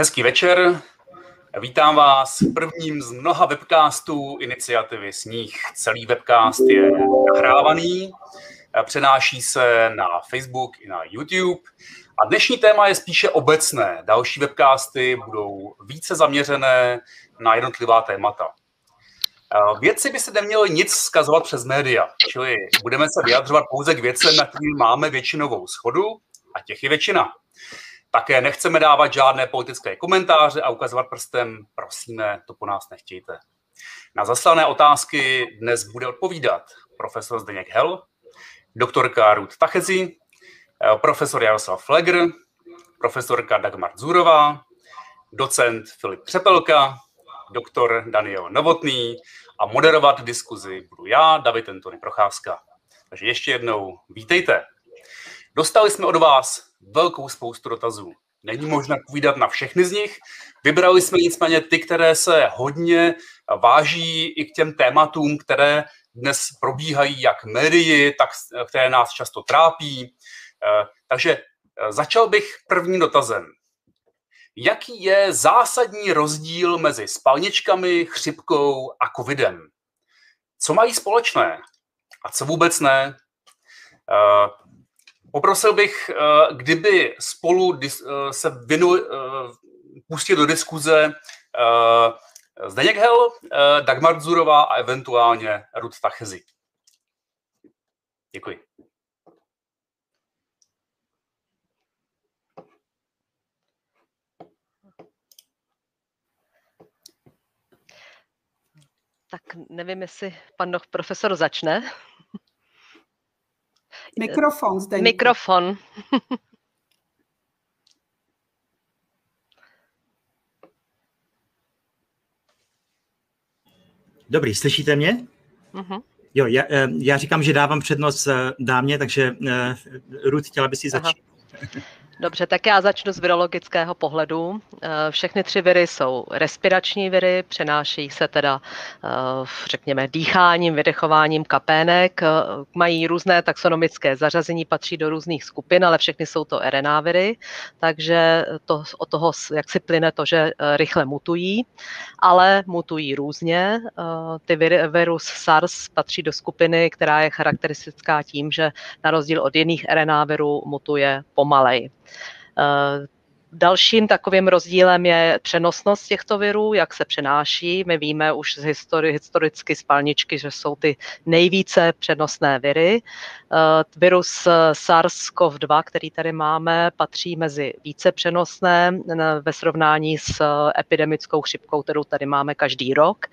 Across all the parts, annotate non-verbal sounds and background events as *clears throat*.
Hezký večer. Vítám vás v prvním z mnoha webcastů iniciativy Sníh. Celý webcast je nahrávaný, přenáší se na Facebook i na YouTube. A dnešní téma je spíše obecné. Další webcasty budou více zaměřené na jednotlivá témata. Věci by se neměly nic zkazovat přes média, čili budeme se vyjadřovat pouze k věcem, na kterých máme většinovou schodu a těch je většina. Také nechceme dávat žádné politické komentáře a ukazovat prstem, prosíme, to po nás nechtějte. Na zaslané otázky dnes bude odpovídat profesor Zdeněk Hel, doktorka Ruth Tachezi, profesor Jaroslav Flegr, profesorka Dagmar Zurová, docent Filip Přepelka, doktor Daniel Novotný a moderovat diskuzi budu já, David Antony Procházka. Takže ještě jednou vítejte. Dostali jsme od vás velkou spoustu dotazů. Není možné povídat na všechny z nich. Vybrali jsme nicméně ty, které se hodně váží i k těm tématům, které dnes probíhají jak médii, tak které nás často trápí. Eh, takže eh, začal bych prvním dotazem. Jaký je zásadní rozdíl mezi spalničkami, chřipkou a covidem? Co mají společné a co vůbec ne? Eh, poprosil bych, eh, kdyby spolu eh, se vinu, pustil do diskuze Zdeněk Hel, Dagmar Zurová a eventuálně Ruth Tachezi. Děkuji. Tak nevím, jestli pan profesor začne. Mikrofon zde. Mikrofon. Dobrý, slyšíte mě? Uh-huh. Jo, já, eh, já říkám, že dávám přednost eh, dámě, takže uh, Ruth, chtěla by si začít. *laughs* Dobře, tak já začnu z virologického pohledu. Eh, všechny tři viry jsou respirační viry, přenáší se teda, eh, řekněme, dýcháním, vydechováním kapének, eh, mají různé taxonomické zařazení, patří do různých skupin, ale všechny jsou to RNA viry, takže to, od toho jak si plyne to, že rychle mutují, ale mutují různě. Ty viry, virus SARS patří do skupiny, která je charakteristická tím, že na rozdíl od jiných RNA virů mutuje pomalej. Eh, dalším takovým rozdílem je přenosnost těchto virů, jak se přenáší. My víme už z histori- historicky spalničky, že jsou ty nejvíce přenosné viry. Eh, virus SARS-CoV-2, který tady máme, patří mezi více přenosné ve srovnání s epidemickou chřipkou, kterou tady máme každý rok.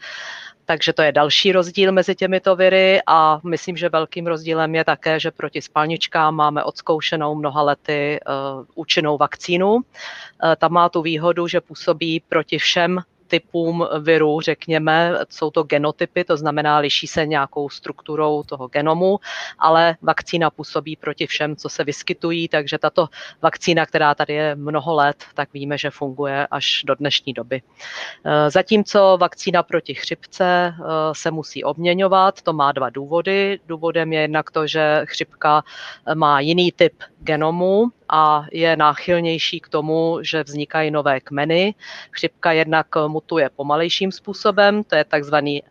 Takže to je další rozdíl mezi těmito viry a myslím, že velkým rozdílem je také, že proti spalničkám máme odzkoušenou mnoha lety uh, účinnou vakcínu. Uh, ta má tu výhodu, že působí proti všem typům virů, řekněme, jsou to genotypy, to znamená, liší se nějakou strukturou toho genomu, ale vakcína působí proti všem, co se vyskytují, takže tato vakcína, která tady je mnoho let, tak víme, že funguje až do dnešní doby. Eh, zatímco vakcína proti chřipce eh, se musí obměňovat, to má dva důvody. Důvodem je jednak to, že chřipka má jiný typ genomu a je náchylnější k tomu, že vznikají nové kmeny. Chřipka jednak mutuje pomalejším způsobem, to je takzvaný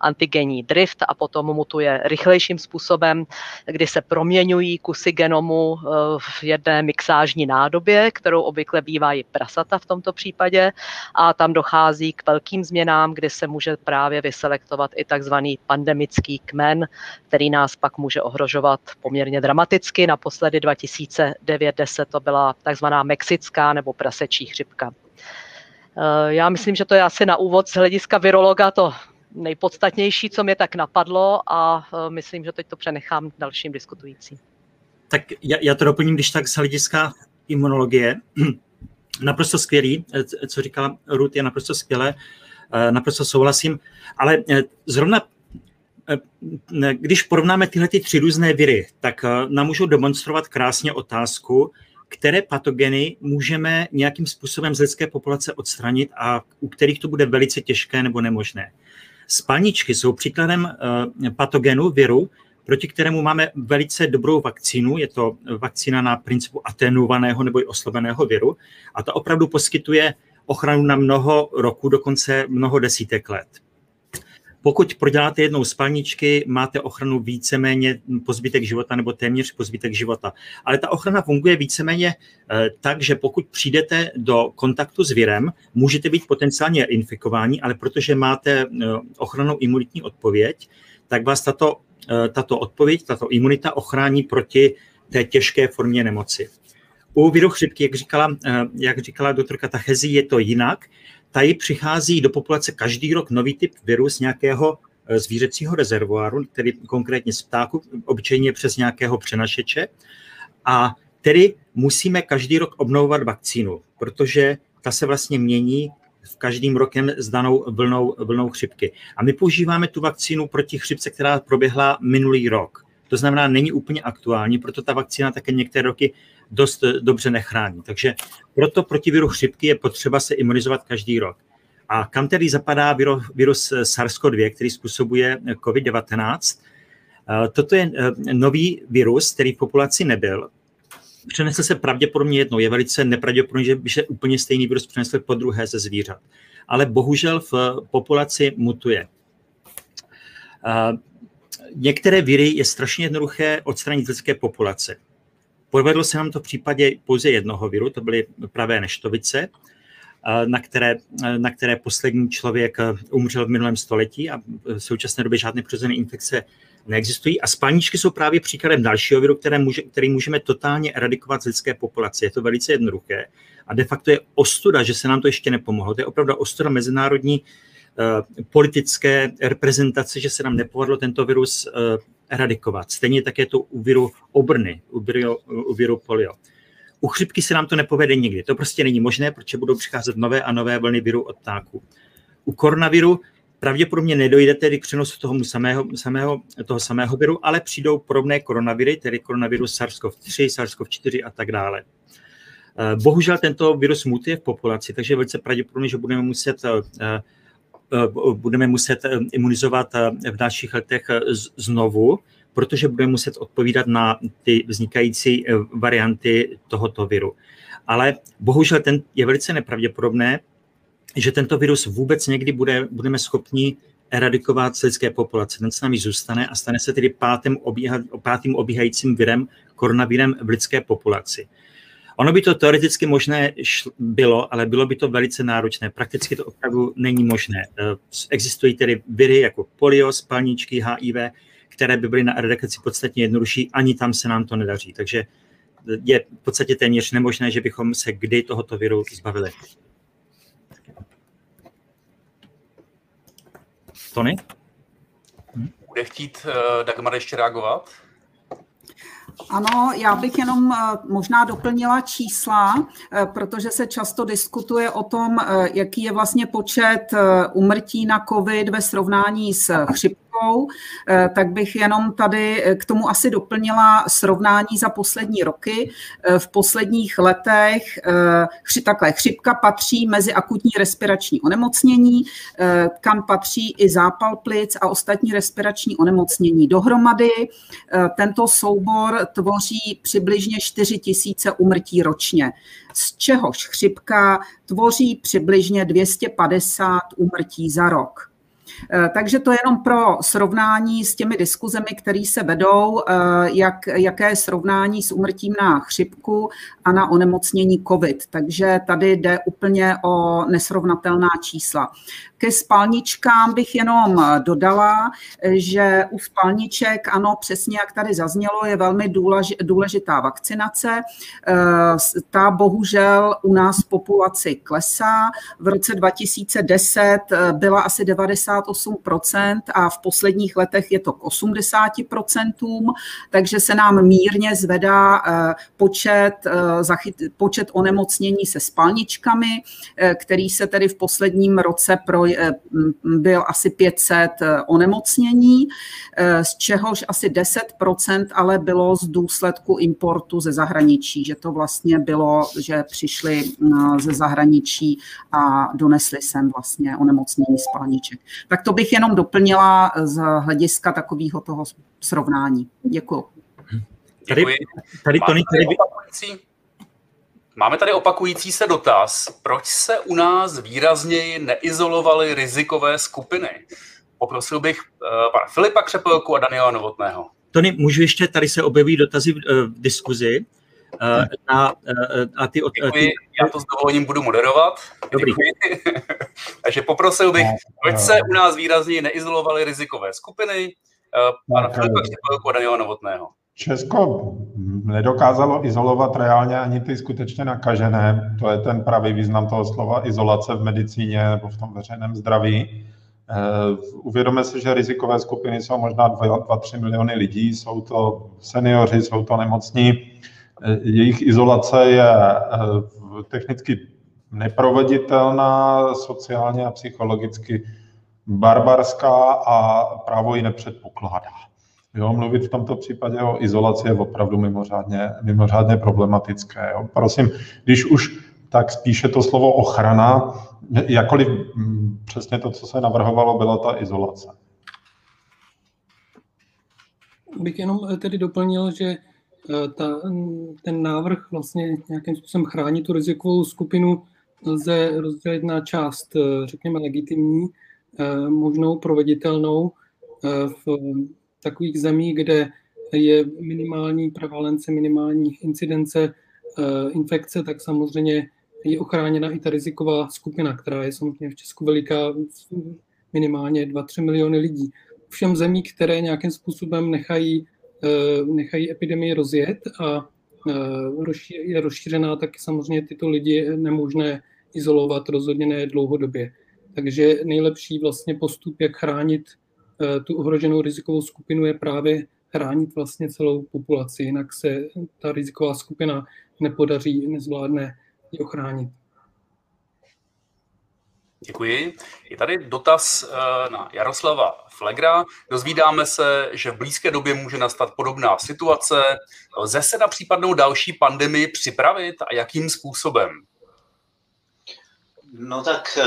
antigenní drift a potom mutuje rychlejším způsobem, kdy se proměňují kusy genomu e, v jedné mixážní nádobě, kterou obvykle bývají prasata v tomto případě a tam dochází k velkým změnám, kdy se může právě vyselektovat i takzvaný pandemický kmen, který nás pak může ohrožovat poměrně dramaticky. Naposledy 2009-10 to byla takzvaná mexická nebo prasečí chřipka. E, já myslím, že to je asi na úvod z hlediska virologa to nejpodstatnější, co mě tak napadlo a e, myslím, že teď to přenechám dalším diskutujícím. Tak já, já to doplním, když tak z hlediska imunologie. *clears throat* Naprosto skvělý, e, co říkala Ruth, je naprosto skvělé, e, naprosto souhlasím, ale zrovna když porovnáme tyhle ty tři různé viry, tak nám můžou demonstrovat krásně otázku, které patogeny můžeme nějakým způsobem z lidské populace odstranit a u kterých to bude velice těžké nebo nemožné. Spalničky jsou příkladem eh, patogenu, viru, proti kterému máme velice dobrou vakcínu. Je to vakcína na principu atenuovaného nebo i osloveného viru. A ta opravdu poskytuje ochranu na mnoho roku, dokonce mnoho desítek let. Pokud proděláte jednou spalničky, máte ochranu víceméně po zbytek života nebo téměř po zbytek života. Ale ta ochrana funguje víceméně eh, tak, že pokud přijdete do kontaktu s virem, můžete být potenciálně infikováni, ale protože máte eh, ochranou imunitní odpověď, tak vás tato, eh, tato odpověď, tato imunita ochrání proti té těžké formě nemoci. U viru chřipky, jak říkala, jak říkala doktorka Tachezi, je to jinak tady přichází do populace každý rok nový typ viru z nějakého eh, zvířecího rezervoáru, tedy konkrétně z ptáku, obyčejně přes nějakého přenašeče. A tedy musíme každý rok obnovovat vakcínu, protože ta se vlastně mění v každým rokem s danou vlnou, vlnou chřipky. A my používáme tu vakcínu proti chřipce, která proběhla minulý rok. To znamená, není úplně aktuální, proto ta vakcína také některé roky dost dobře nechrání. Takže proto proti viru chřipky je potřeba se imunizovat každý rok. A kam tedy zapadá virus SARS-CoV-2, který způsobuje COVID-19? Eh, toto je eh, nový virus, který v populaci nebyl. Přenesl se pravděpodobně jednou. Je velice nepravděpodobné, že by se úplně stejný virus přenesl po druhé ze zvířat. Ale bohužel v populaci mutuje. Eh, některé viry je strašně jednoduché odstranit z lidské populace. Povedlo se nám to v případě pouze jednoho viru, to byly pravé neštovice, na které, na které poslední člověk umřel v minulém století a v současné době žádné přirozené infekce neexistují. A spalničky jsou právě příkladem dalšího viru, které může, který můžeme totálně eradikovat z lidské populace. Je to velice jednoduché. A de facto je ostuda, že se nám to ještě nepomohlo. To je opravdu ostuda mezinárodní politické reprezentace, že se nám nepovedlo tento virus uh, eradikovat. Stejně tak je to u viru obrny, u viru, u viru polio. U chřipky se nám to nepovede nikdy. To prostě není možné, protože budou přicházet nové a nové vlny viru od ptáků. U koronaviru pravděpodobně nedojde tedy k přenosu toho samého, samého, toho samého viru, ale přijdou podobné koronaviry, tedy koronavirus SARS-CoV-3, SARS-CoV-4 a tak dále. Eh, bohužel tento virus mutuje v populaci, takže je velice pravděpodobné, že budeme muset eh, Eh, budeme muset eh, imunizovat eh, v dalších letech znovu, protože budeme muset odpovídat na ty vznikající varianty tohoto viru. Ale bohužel ten je velice nepravděpodobné, že tento virus vůbec někdy bude, budeme schopni eradikovat z lidské populace. Ten s námi zůstane a stane se tedy pátým, obíha, pátým obíhajícím virem, koronavirem v lidské populaci. Ono by to teoreticky možné bylo, ale bylo by to velice náročné. Prakticky to opravdu není možné. Eh, existují tedy viry jako polio, spalničky, HIV, které by byly na eradikaci podstatně jednodušší, ani tam se nám to nedaří. Takže je v podstatě téměř nemožné, že bychom se kdy tohoto viru zbavili. Tony? Bude chtít uh, Dagmar ještě reagovat? Ano, já bych jenom eh, možná doplnila čísla, eh, protože se často diskutuje o tom, eh, jaký je vlastně počet umrtí na COVID ve srovnání s chřipkou statistikou, eh, tak bych jenom tady eh, k tomu asi doplnila srovnání za poslední roky. Eh, v posledních letech takhle, chřipka patří mezi akutní respirační onemocnění, kam patří i zápal plic a ostatní respirační onemocnění dohromady. Tento soubor tvoří přibližně 4 tisíce umrtí ročně z čehož chřipka tvoří přibližně 250 úmrtí za rok. Eh, takže to je jenom pro srovnání s těmi diskuzemi, které se vedou, eh, jak, jaké je srovnání s umrtím na chřipku a na onemocnění COVID. Takže tady jde úplně o nesrovnatelná čísla. Ke spalničkám bych jenom dodala, že u spalniček, ano, přesně jak tady zaznělo, je velmi důležitá vakcinace. Eh, ta bohužel u nás v populaci klesá. V roce 2010 byla asi 98% a v posledních letech je to k 80%, takže se nám mírně zvedá eh, počet, eh, počet onemocnění se spalničkami, který se tedy v posledním roce pro Eh, byl asi 500 eh, onemocnění, eh, z čehož asi 10% ale bylo z důsledku importu ze zahraničí, že to vlastně bylo, že přišli ze zahraničí a donesli sem vlastně onemocnění spalniček. Tak to bych jenom doplnila z hlediska takového toho srovnání. Děkuji. Tady, tady, Tony, tady, Máme tady opakující se dotaz, proč se u nás výrazněji neizolovaly rizikové skupiny? Poprosil bych uh, pana Filipa Křepelku a Daniela Novotného. Tony, můžu ještě, tady se objeví dotazy v, uh, v diskuzi. Uh, na, uh, a ty, Děkuji, ty, já to s dovolením budu moderovat. Dobrý. *laughs* Takže poprosil bych, proč se u nás výrazněji neizolovaly rizikové skupiny? Uh, pana Filipa Křepelku a Daniela Novotného. Česko nedokázalo izolovat reálně ani ty skutečně nakažené. To je ten pravý význam toho slova izolace v medicíně nebo v tom veřejném zdraví. Eh, uvědomme si, že rizikové skupiny jsou možná 2-3 miliony lidí, jsou to seniori, jsou to nemocní. Eh, jejich izolace je eh, technicky neproveditelná, sociálně a psychologicky barbarská a právo ji nepředpokládá. Jo, mluvit v tomto případě o izolaci je opravdu mimořádně, mimořádně problematické. Jo. Prosím, když už, tak spíše to slovo ochrana, jakkoliv mm, přesně to, co se navrhovalo, byla ta izolace. Bych jenom eh, tedy doplnil, že eh, ta, ten návrh vlastně nějakým způsobem chrání tu rizikovou skupinu lze rozdělit na část, eh, řekněme, legitimní, možnou proveditelnou v takových zemí, kde je minimální prevalence, minimální incidence eh, infekce, tak samozřejmě je ochráněna i ta riziková skupina, která je samozřejmě v Česku veliká, minimálně 2-3 miliony lidí. Všem zemí, které nějakým způsobem nechají, eh, nechají epidemii rozjet a eh, je rozšířená, tak samozřejmě tyto lidi je nemožné izolovat rozhodně ne dlouhodobě. Takže nejlepší vlastně postup, jak chránit tu ohroženou rizikovou skupinu je právě chránit vlastně celou populaci, jinak se ta riziková skupina nepodaří, nezvládne ji ochránit. Děkuji. Je tady dotaz eh, na Jaroslava Flegra. Dozvídáme se, že v blízké době může nastat podobná situace. Lze se na případnou další pandemii připravit a jakým způsobem? No tak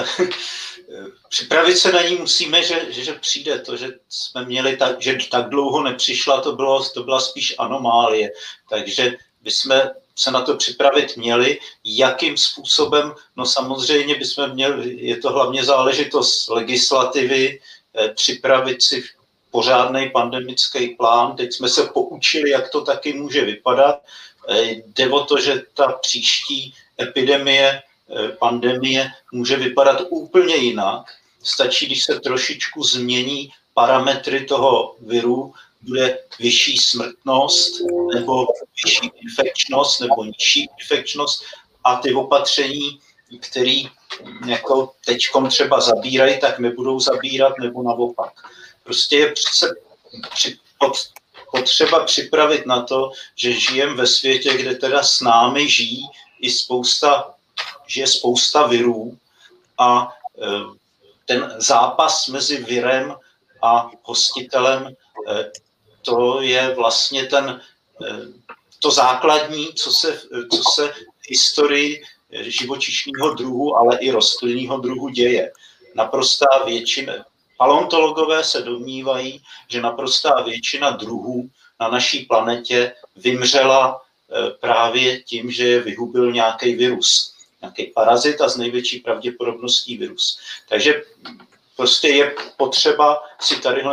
připravit se na ní musíme, že, že, že přijde to, že jsme měli tak, že tak dlouho nepřišla, to, bylo, to byla spíš anomálie. Takže bychom se na to připravit měli. Jakým způsobem? No samozřejmě bychom měli, je to hlavně záležitost legislativy, eh, připravit si pořádný pandemický plán. Teď jsme se poučili, jak to taky může vypadat. Eh, jde o to, že ta příští epidemie pandemie může vypadat úplně jinak. Stačí, když se trošičku změní parametry toho viru, bude vyšší smrtnost nebo vyšší infekčnost nebo nižší infekčnost a ty opatření, které jako teďkom třeba zabírají, tak nebudou zabírat nebo naopak. Prostě je přece při, potřeba připravit na to, že žijeme ve světě, kde teda s námi žijí i spousta že je spousta virů a e, ten zápas mezi virem a hostitelem, e, to je vlastně ten, e, to základní, co se, co se v historii živočišního druhu, ale i rostlinného druhu děje. Naprostá většina, paleontologové se domnívají, že naprostá většina druhů na naší planetě vymřela právě tím, že je vyhubil nějaký virus nějaký parazit a s největší pravděpodobností virus. Takže prostě je potřeba si tady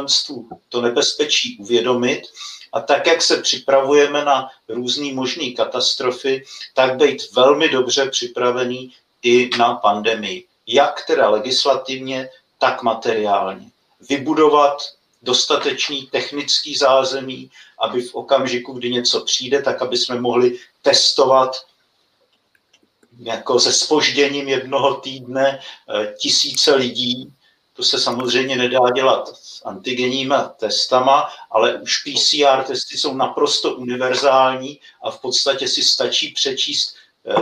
to nebezpečí uvědomit a tak, jak se připravujeme na různé možné katastrofy, tak být velmi dobře připravený i na pandemii. Jak teda legislativně, tak materiálně. Vybudovat dostatečný technický zázemí, aby v okamžiku, kdy něco přijde, tak aby jsme mohli testovat jako se spožděním jednoho týdne eh, tisíce lidí. To se samozřejmě nedá dělat s antigenníma testama, ale už PCR testy jsou naprosto univerzální a v podstatě si stačí přečíst eh,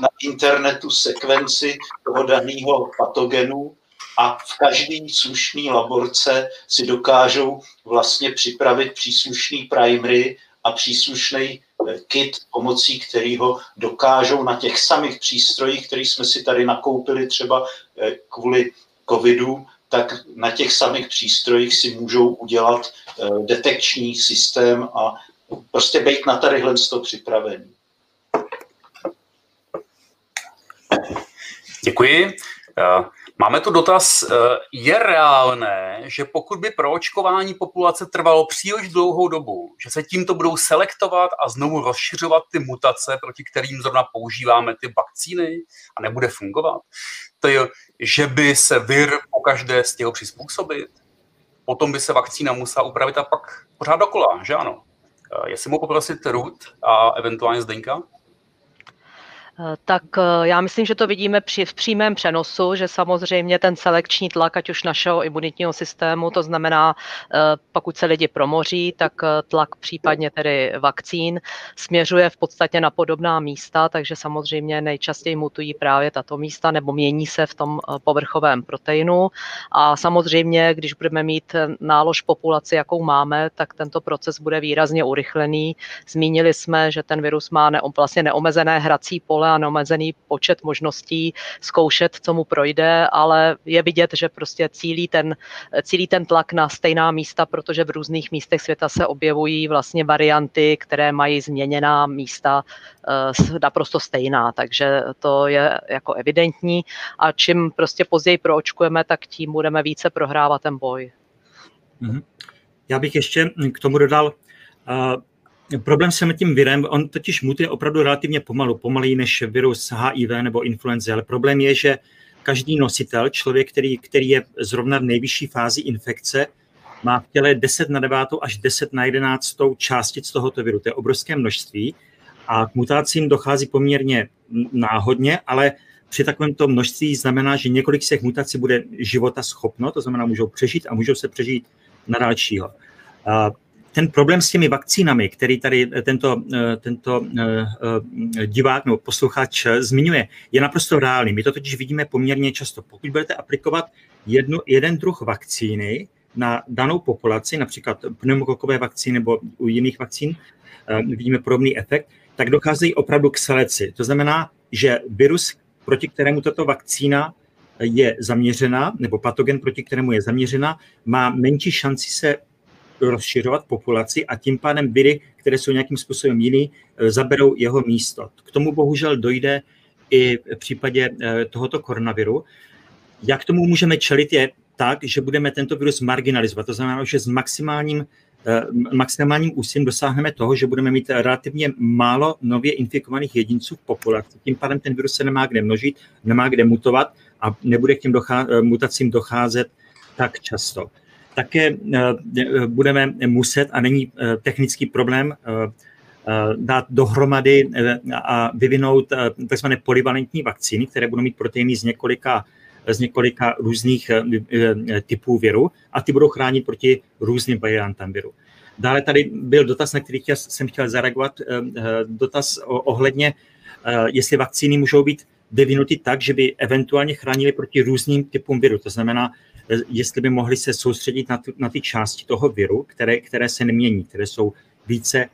na internetu sekvenci toho daného patogenu a v každý slušný laborce si dokážou vlastně připravit příslušný primary a příslušný kit, pomocí kterého dokážou na těch samých přístrojích, které jsme si tady nakoupili třeba eh, kvůli covidu, tak na těch samých přístrojích si můžou udělat eh, detekční systém a prostě být na tadyhle to připravený. Děkuji. Máme tu dotaz. Je reálné, že pokud by pro očkování populace trvalo příliš dlouhou dobu, že se tímto budou selektovat a znovu rozšiřovat ty mutace, proti kterým zrovna používáme ty vakcíny a nebude fungovat? To je, že by se vir po každé stihl přizpůsobit? Potom by se vakcína musela upravit a pak pořád dokola, že ano? Jestli mohu poprosit Ruth a eventuálně Zdeňka? Eh, tak eh, já myslím, že to vidíme při, v přímém přenosu, že samozřejmě ten selekční tlak, ať už našeho imunitního systému, to znamená, eh, pokud se lidi promoří, tak tlak případně tedy vakcín směřuje v podstatě na podobná místa, takže samozřejmě nejčastěji mutují právě tato místa nebo mění se v tom povrchovém proteinu. A samozřejmě, když budeme mít nálož populaci, jakou máme, tak tento proces bude výrazně urychlený. Zmínili jsme, že ten virus má ne, vlastně neomezené hrací pole a neomezený počet možností zkoušet, co mu projde, ale je vidět, že prostě cílí ten, cílí ten tlak na stejná místa, protože v různých místech světa se objevují vlastně varianty, které mají změněná místa eh, naprosto stejná, takže to je jako evidentní a čím prostě později proočkujeme, tak tím budeme více prohrávat ten boj. Mhm. Já bych ještě k tomu dodal, eh, Problém s tím virem, on totiž mutuje opravdu relativně pomalu, pomaleji než virus HIV nebo influenza, ale problém je, že každý nositel, člověk, který, který je zrovna v nejvyšší fázi infekce, má v těle 10 na 9 až 10 na 11 částic tohoto viru. To je obrovské množství a k mutacím dochází poměrně náhodně, ale při takovémto množství znamená, že několik z těch mutací bude života schopno, to znamená, můžou přežít a můžou se přežít na dalšího ten problém s těmi vakcínami, který tady tento, eh, tento eh, eh, divák nebo posluchač zmiňuje, je naprosto reálný. My to totiž vidíme poměrně často. Pokud budete aplikovat jednu, jeden druh vakcíny na danou populaci, například pneumokokové vakcíny nebo u jiných vakcín, vidíme podobný efekt, tak docházejí opravdu k seleci. To znamená, že virus, proti kterému tato vakcína je zaměřena, nebo patogen, proti kterému je zaměřena, má menší šanci se rozšiřovat populaci a tím pádem viry, které jsou nějakým způsobem jiný, eh, zaberou jeho místo. K tomu bohužel dojde i v případě eh, tohoto koronaviru. Jak tomu můžeme čelit je tak, že budeme tento virus marginalizovat. To znamená, že s maximálním eh, maximálním úsilím dosáhneme toho, že budeme mít relativně málo nově infikovaných jedinců v populaci. Tím pádem ten virus se nemá kde množit, nemá kde mutovat a nebude k těm mutacím docházet tak často také eh, budeme muset, a není eh, technický problém, eh, dát dohromady a vyvinout tzv. polyvalentní vakcíny, které budou mít proteiny z několika, z několika různých typů viru a ty budou chránit proti různým variantám viru. Dále tady byl dotaz, na který jsem chtěl zareagovat, dotaz ohledně, jestli vakcíny můžou být vyvinuty tak, že by eventuálně chránili proti různým typům viru. To znamená, jestli by mohli se soustředit na, tu, na ty části toho viru, které, které se nemění, které jsou více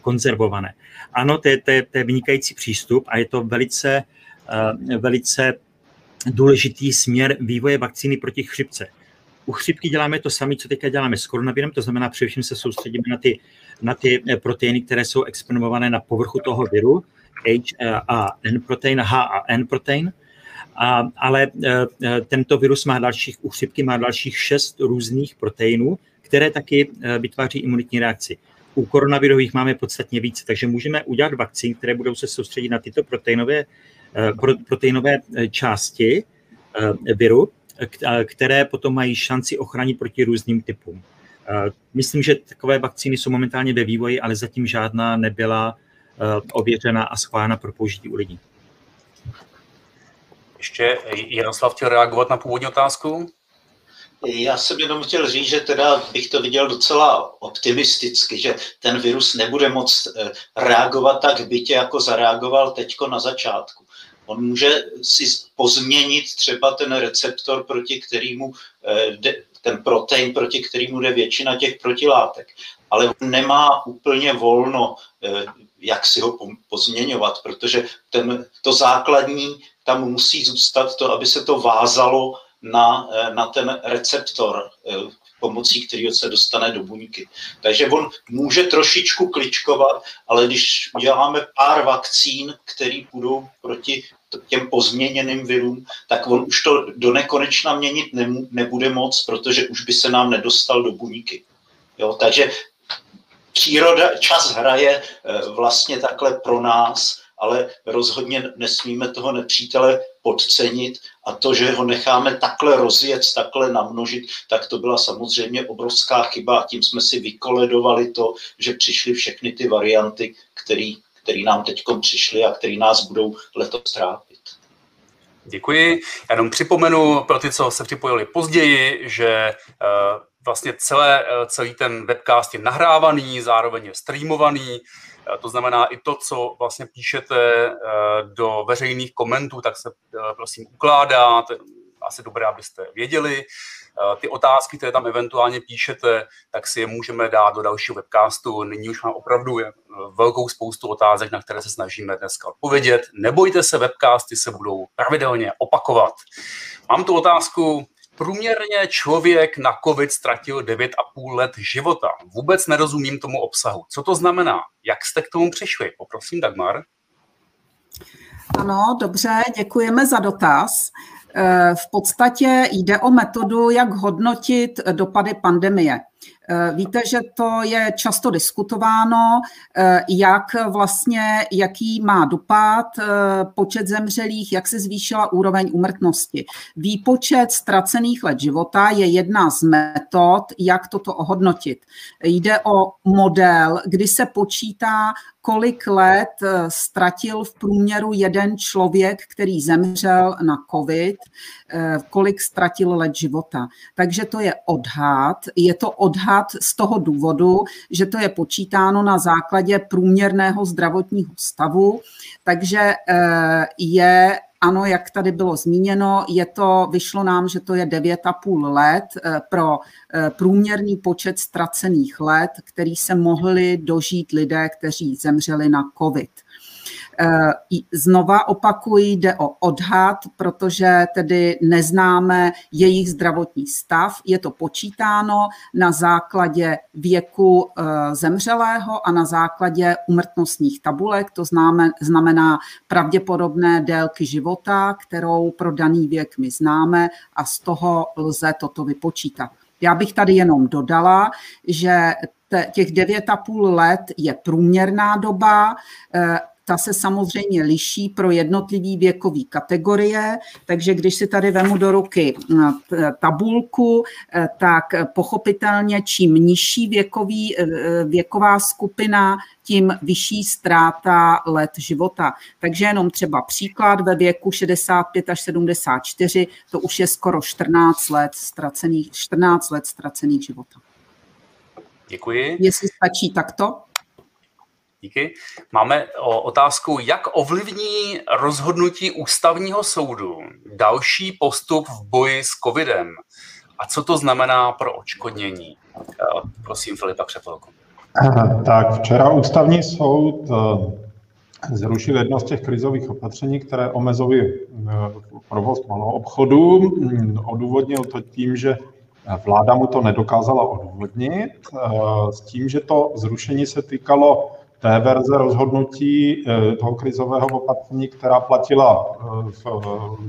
konzervované. Ano, to je, to je, to je vynikající přístup a je to velice, uh, velice důležitý směr vývoje vakcíny proti chřipce. U chřipky děláme to samé, co teďka děláme s koronavirem, to znamená především se soustředíme na ty, na ty eh, proteiny, které jsou exprimované na povrchu toho viru, H a N protein, H a N protein, a, ale e, e, tento virus má dalších, u chřipky má dalších šest různých proteinů, které taky e, vytváří imunitní reakci. U koronavirových máme podstatně více, takže můžeme udělat vakcín, které budou se soustředit na tyto proteinové, proteinové části viru, které potom mají šanci ochránit proti různým typům. Myslím, že takové vakcíny jsou momentálně ve vývoji, ale zatím žádná nebyla ověřena a schválena pro použití u lidí. Ještě Jaroslav chtěl reagovat na původní otázku? Já jsem jenom chtěl říct, že teda bych to viděl docela optimisticky, že ten virus nebude moc eh, reagovat tak bytě, jako zareagoval teďko na začátku. On může si pozměnit třeba ten receptor, proti kterému eh, ten protein, proti kterému jde většina těch protilátek. Ale on nemá úplně volno, eh, jak si ho pozměňovat, protože ten, to základní tam musí zůstat to, aby se to vázalo na, eh, na ten receptor, eh, pomocí kterého se dostane do buňky. Takže on může trošičku kličkovat, ale když děláme pár vakcín, které budou proti těm pozměněným virům, tak on už to do nekonečna měnit nebude moc, protože už by se nám nedostal do buňky. Jo, takže příroda, čas hraje eh, vlastně takhle pro nás, ale rozhodně nesmíme toho nepřítele podcenit a to, že ho necháme takhle rozjet, takhle namnožit, tak to byla samozřejmě obrovská chyba a tím jsme si vykoledovali to, že přišly všechny ty varianty, které nám teď přišly a které nás budou letos trápit. Děkuji. Já jenom připomenu pro ty, co se připojili později, že uh, vlastně celé, uh, celý ten webcast je nahrávaný, zároveň je streamovaný, to znamená i to, co vlastně píšete do veřejných komentů, tak se prosím ukládá, to je asi dobré, abyste věděli. Eh, ty otázky, které tam eventuálně píšete, tak si je můžeme dát do dalšího webcastu. Nyní už mám opravdu eh, velkou spoustu otázek, na které se snažíme dneska odpovědět. Nebojte se, webcasty se budou pravidelně opakovat. Mám tu otázku, Průměrně člověk na COVID ztratil 9,5 let života. Vůbec nerozumím tomu obsahu. Co to znamená? Jak jste k tomu přišli? Poprosím Dagmar. Ano, dobře, děkujeme za dotaz. Eh, v podstatě jde o metodu, jak hodnotit dopady pandemie. Eh, víte, že to je často diskutováno, eh, jak vlastně, jaký má dopad počet zemřelých, jak se zvýšila úroveň umrtnosti. Výpočet ztracených let života je jedna z metod, jak toto ohodnotit. Jde o model, kdy se počítá kolik let eh, ztratil v průměru jeden člověk, který zemřel na COVID, eh, kolik ztratil let života. Takže to je odhad. Je to odhad z toho důvodu, že to je počítáno na základě průměrného zdravotního stavu, takže eh, je ano, jak tady bylo zmíněno, je to, vyšlo nám, že to je 9,5 let eh, pro eh, průměrný počet ztracených let, který se mohli dožít lidé, kteří zemřeli na COVID. Eh, znova opakuji, jde o odhad, protože tedy neznáme jejich zdravotní stav. Je to počítáno na základě věku eh, zemřelého a na základě umrtnostních tabulek, to znamená pravděpodobné délky života, kterou pro daný věk my známe a z toho lze toto vypočítat. Já bych tady jenom dodala, že těch 9,5 let je průměrná doba, eh, ta se samozřejmě liší pro jednotlivý věkový kategorie, takže když si tady vemu do ruky eh, tabulku, eh, tak pochopitelně čím nižší věkový, eh, věková skupina, tím vyšší ztráta let života. Takže jenom třeba příklad ve věku 65 až 74, to už je skoro 14 let ztracených, 14 let ztracených života. Děkuji. Jestli stačí takto? Díky. Máme otázku, jak ovlivní rozhodnutí ústavního soudu další postup v boji s covidem a co to znamená pro očkodnění. Prosím, Filipa Křepelko. *laughs* Tak včera ústavní soud eh, zrušil jedno z těch krizových opatření, které omezovaly eh, provoz obchodu. Mm, odůvodnil to tím, že vláda mu to nedokázala odůvodnit, s tím, že to zrušení se týkalo té verze rozhodnutí eh, toho krizového opatření, která platila eh,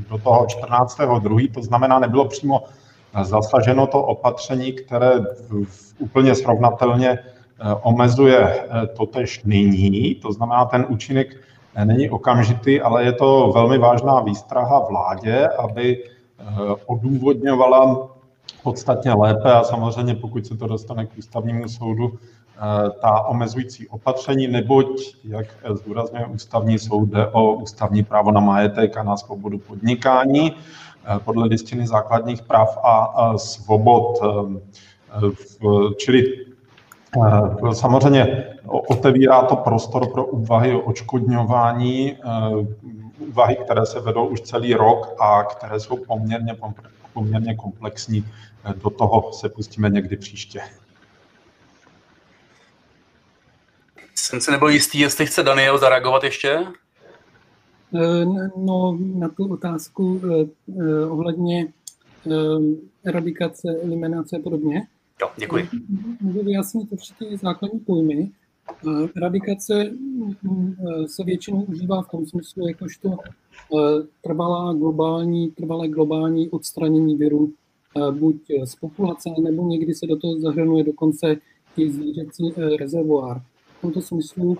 do toho 14.2., to znamená, nebylo přímo zasaženo to opatření, které úplně srovnatelně eh, omezuje totež nyní, to znamená, ten účinek není okamžitý, ale je to velmi vážná výstraha vládě, aby odůvodňovala podstatně lépe a samozřejmě pokud se to dostane k ústavnímu soudu, Eh, ta omezující opatření, neboť, jak zdůrazňuje ústavní soud, jde o ústavní právo na majetek a na svobodu podnikání eh, podle listiny základních práv a svobod. Eh, čili samozřejmě otevírá to prostor pro úvahy o očkodňování, úvahy, které se vedou už celý rok a které jsou poměrně, poměrně komplexní. Do toho se pustíme někdy příště. Jsem si nebyl jistý, jestli chce Daniel zareagovat ještě? Eh, no, na tu otázku eh, eh, ohledně eradikace, eliminace a podobně, Jo, děkuji. Můžu vyjasnit určitě základní pojmy. Radikace mm, se většinou užívá v tom smyslu, jakožto trvalá globální, trvalé globální odstranění viru buď z populace, nebo někdy se do toho zahrnuje dokonce i zvířecí rezervoár. V tomto smyslu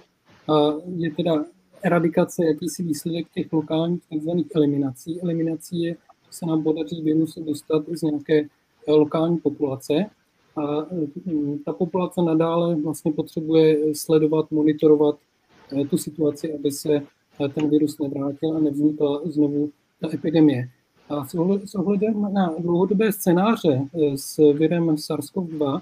je teda eradikace jakýsi výsledek těch lokálních tzv. eliminací. Eliminací je, že se nám podaří virus dostat z nějaké lokální populace a mm, ta populace nadále vlastně potřebuje sledovat, monitorovat eh, tu situaci, aby se eh, ten virus nevrátil a nevznikla znovu ta epidemie. A s ohledem na dlouhodobé scénáře eh, s virem SARS-CoV-2,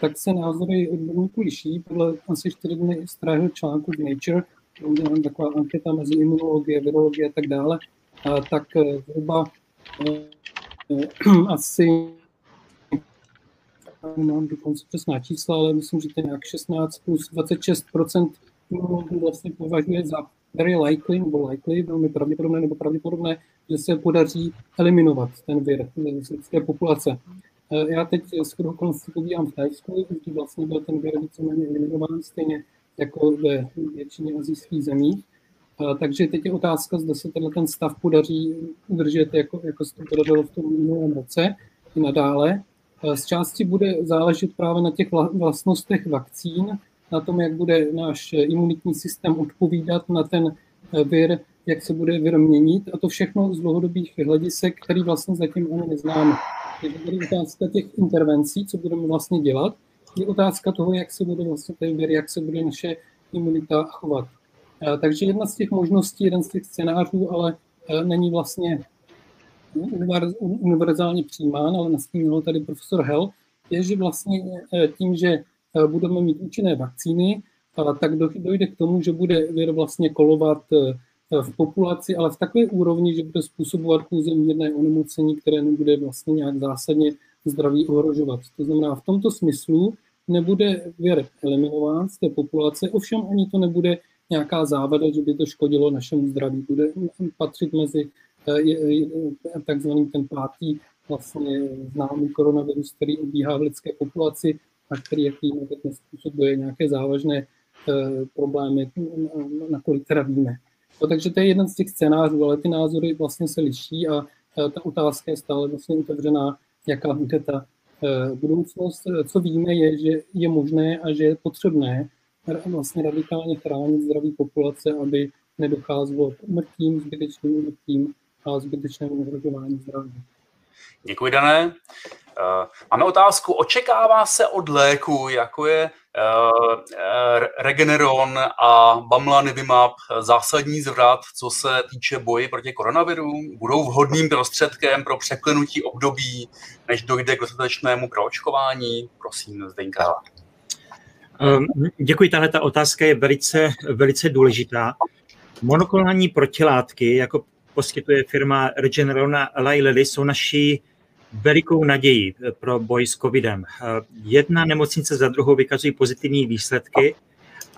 tak se názory odborníků liší. Podle asi čtyři dny starého článku v Nature, kde taková anketa mezi imunologie, virologie a tak dále, tak zhruba *clears throat* asi nemám dokonce přesná čísla, ale myslím, že to nějak 16 plus 26% imunologů vlastně považuje za very likely, nebo likely, velmi pravděpodobné, nebo pravděpodobné, že se podaří eliminovat ten vir z lidské populace. Já teď s okolností pobíhám v Tajsku, kdy vlastně byl ten vir víceméně eliminován, stejně jako ve většině azijských zemích. Eh, takže teď je otázka, zda se tenhle ten stav podaří udržet, jako, jako se to podařilo v tom minulém roce i nadále. Z části bude záležet právě na těch vlastnostech vakcín, na tom, jak bude náš imunitní systém odpovídat na ten eh, vir, jak se bude vir měnit a to všechno z dlouhodobých hledisek, který vlastně zatím ani neznáme. Bude otázka těch intervencí, co budeme vlastně dělat, je otázka toho, jak se bude vlastně ten vir, jak se bude naše imunita chovat. Eh, takže jedna z těch možností, jeden z těch scénářů, ale není vlastně univerzálně přijímán, ale nastínil tady profesor Hell, je, že vlastně eh, tím, že eh, budeme mít účinné vakcíny, tak dojde k tomu, že bude vir vlastně kolovat eh, v populaci, ale v takové úrovni, že bude způsobovat pouze mírné onemocnění, které nebude vlastně nějak zásadně zdraví ohrožovat. To znamená, v tomto smyslu nebude vir eliminován z té populace, ovšem ani to nebude nějaká závada, že by to škodilo našemu zdraví. Bude patřit mezi je takzvaný ten pátý vlastně známý koronavirus, který obíhá v lidské populaci a který, jak víme, teď nespůsobuje nějaké závažné eh, problémy, nakolik teda víme. No, takže to je jeden z těch scénářů, ale ty názory vlastně se liší a eh, ta otázka je stále vlastně otevřená, jaká bude ta eh, budoucnost. Co víme je, že je možné a že je potřebné vlastně radikálně chránit zdraví populace, aby nedocházelo k mrtvým, zbytečným umrtím a zbytečnému ohrožování zdraví. Děkuji, Dané. Eh, máme otázku. Očekává se od léku, jako je eh, Regeneron a Bamlanivimab, zásadní zvrat, co se týče boji proti koronaviru? Budou vhodným prostředkem pro překlenutí období, než dojde k dostatečnému proočkování? Prosím, Zdenka. Ehm, děkuji, tahle ta otázka je velice, velice důležitá. Monoklonální protilátky jako poskytuje firma Regeneron a Eli Lilly, jsou naší velikou nadějí pro boj s covidem. Jedna nemocnice za druhou vykazují pozitivní výsledky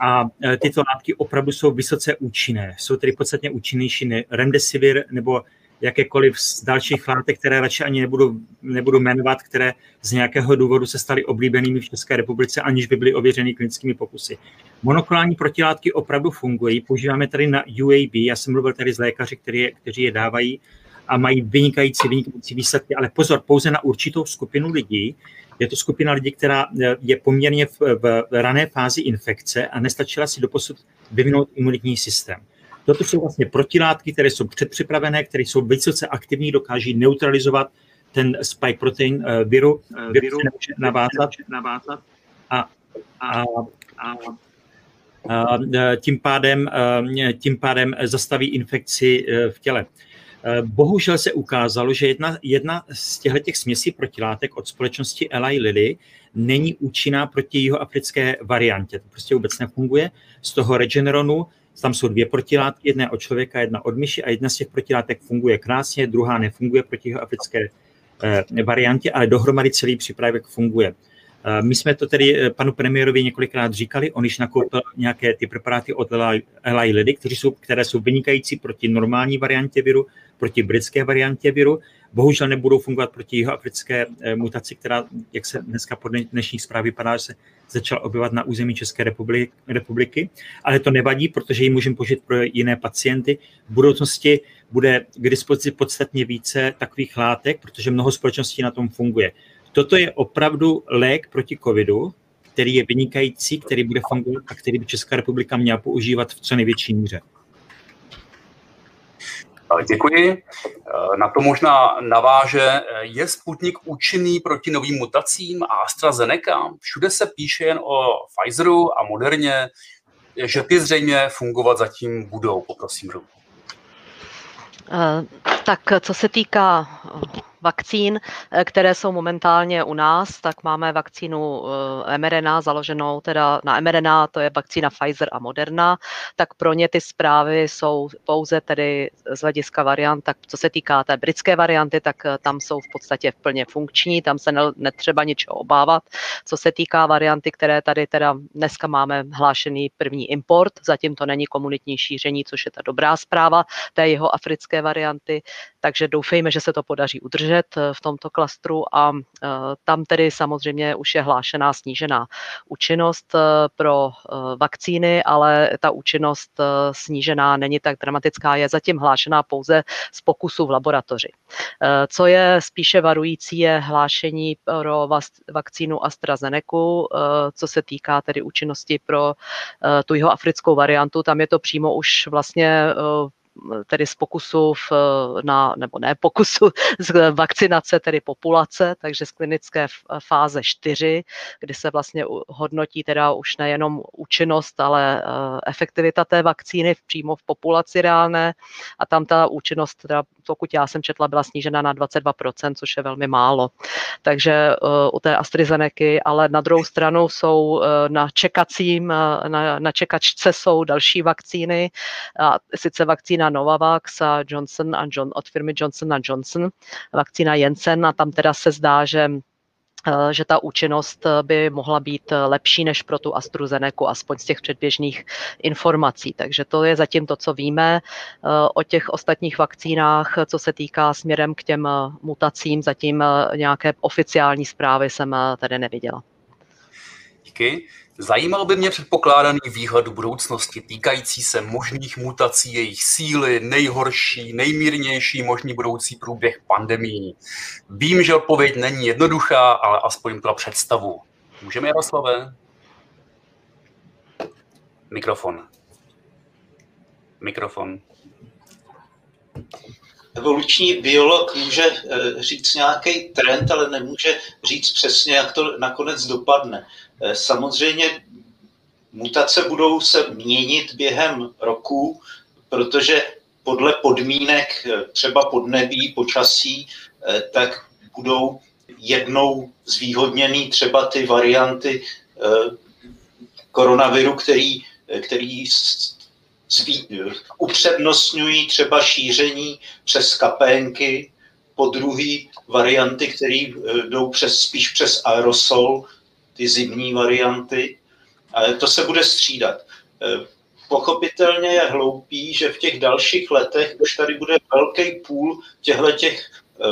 a tyto látky opravdu jsou vysoce účinné. Jsou tedy podstatně účinnější než remdesivir nebo jakékoliv z dalších látek, které radši ani nebudu, nebudu jmenovat, které z nějakého důvodu se staly oblíbenými v České republice, aniž by byly ověřeny klinickými pokusy. Monoklonální protilátky opravdu fungují, používáme tady na UAB, já jsem mluvil tady s lékaři, kteří, kteří je dávají a mají vynikající, vynikající výsledky, ale pozor, pouze na určitou skupinu lidí. Je to skupina lidí, která je poměrně v, v rané fázi infekce a nestačila si doposud vyvinout imunitní systém. Toto jsou vlastně protilátky, které jsou předpřipravené, které jsou vysoce aktivní, dokáží neutralizovat ten spike protein uh, viru, uh, viru se navázat, navázat a, a, a, a tím, pádem, tím pádem zastaví infekci v těle. Bohužel se ukázalo, že jedna, jedna z těchto směsí protilátek od společnosti Eli Lilly není účinná proti jihoafrické variantě. To prostě vůbec nefunguje. Z toho Regeneronu tam jsou dvě protilátky, jedna od člověka, jedna od myši a jedna z těch protilátek funguje krásně, druhá nefunguje proti africké eh, variantě, ale dohromady celý přípravek funguje. Eh, my jsme to tedy eh, panu premiérovi několikrát říkali, on již nakoupil nějaké ty preparáty od Eli jsou, které jsou vynikající proti normální variantě viru, proti britské variantě viru bohužel nebudou fungovat proti jihoafrické eh, mutaci, která, jak se dneska po dnešní zprávě vypadá, že se začal objevovat na území České republiky, ale to nevadí, protože ji můžeme použít pro jiné pacienty. V budoucnosti bude k dispozici podstatně více takových látek, protože mnoho společností na tom funguje. Toto je opravdu lék proti covidu, který je vynikající, který bude fungovat a který by Česká republika měla používat v co největší míře. Děkuji. Na to možná naváže, je Sputnik účinný proti novým mutacím a AstraZeneca? Všude se píše jen o Pfizeru a Moderně, že ty zřejmě fungovat zatím budou, poprosím. Eh, tak co se týká vakcín, eh, které jsou momentálně u nás, tak máme vakcínu eh, mRNA založenou teda na mRNA, to je vakcína Pfizer a Moderna, tak pro ně ty zprávy jsou pouze tedy z hlediska variant, tak co se týká té britské varianty, tak eh, tam jsou v podstatě plně funkční, tam se netřeba ničeho obávat. Co se týká varianty, které tady teda dneska máme hlášený první import, zatím to není komunitní šíření, což je ta dobrá zpráva té jeho africké varianty, takže doufejme, že se to podaří udržet udržet eh, v tomto klastru a eh, tam tedy samozřejmě už je hlášená snížená účinnost eh, pro vakcíny, ale ta účinnost snížená není tak dramatická, je zatím hlášená pouze z pokusu v laboratoři. Co je spíše varující, je hlášení pro vakcínu AstraZeneca, co se týká tedy účinnosti pro tu jeho africkou variantu. Tam je to přímo už vlastně tedy z pokusu v, na, nebo ne pokusu, z vakcinace tedy populace, takže z klinické fáze 4, kdy se vlastně hodnotí teda už nejenom účinnost, ale eh, efektivita té vakcíny přímo v populaci reálné a tam ta účinnost, teda, pokud já jsem četla, byla snížena na 22%, což je velmi málo. Takže uh, u té AstraZeneca, ale na druhou stranu jsou uh, na čekacím, na, na čekačce jsou další vakcíny, a sice vakcína vakcína Novavax a Johnson a John, od firmy Johnson a Johnson, vakcína Jensen a tam teda se zdá, že eh, že ta účinnost eh, by mohla být eh, lepší než pro tu AstraZeneca, aspoň z těch předběžných informací. Takže to je zatím to, co víme. O těch ostatních vakcínách, co se týká směrem k těm mutacím, zatím nějaké oficiální zprávy jsem tady neviděla. Díky. Zajímal by mě předpokládaný výhled budoucnosti týkající se možných mutací, jejich síly, nejhorší, nejmírnější možný budoucí průběh pandemí. Vím, že odpověď není jednoduchá, ale aspoň pro představu. Můžeme, Jaroslave? Mikrofon. Mikrofon. Evoluční biolog může eh, říct nějaký trend, ale nemůže říct přesně, jak to nakonec dopadne. Eh, samozřejmě mutace budou se měnit během roku, protože podle podmínek, eh, třeba podnebí, počasí, eh, tak budou jednou zvýhodněný třeba ty varianty koronaviru, který, který zví, upřednostňují třeba šíření přes kapénky, po druhý varianty, které jdou přes, spíš přes aerosol, ty zimní varianty. Ale to se bude střídat. E, pochopitelně je hloupý, že v těch dalších letech už tady bude velký půl těchto těch e,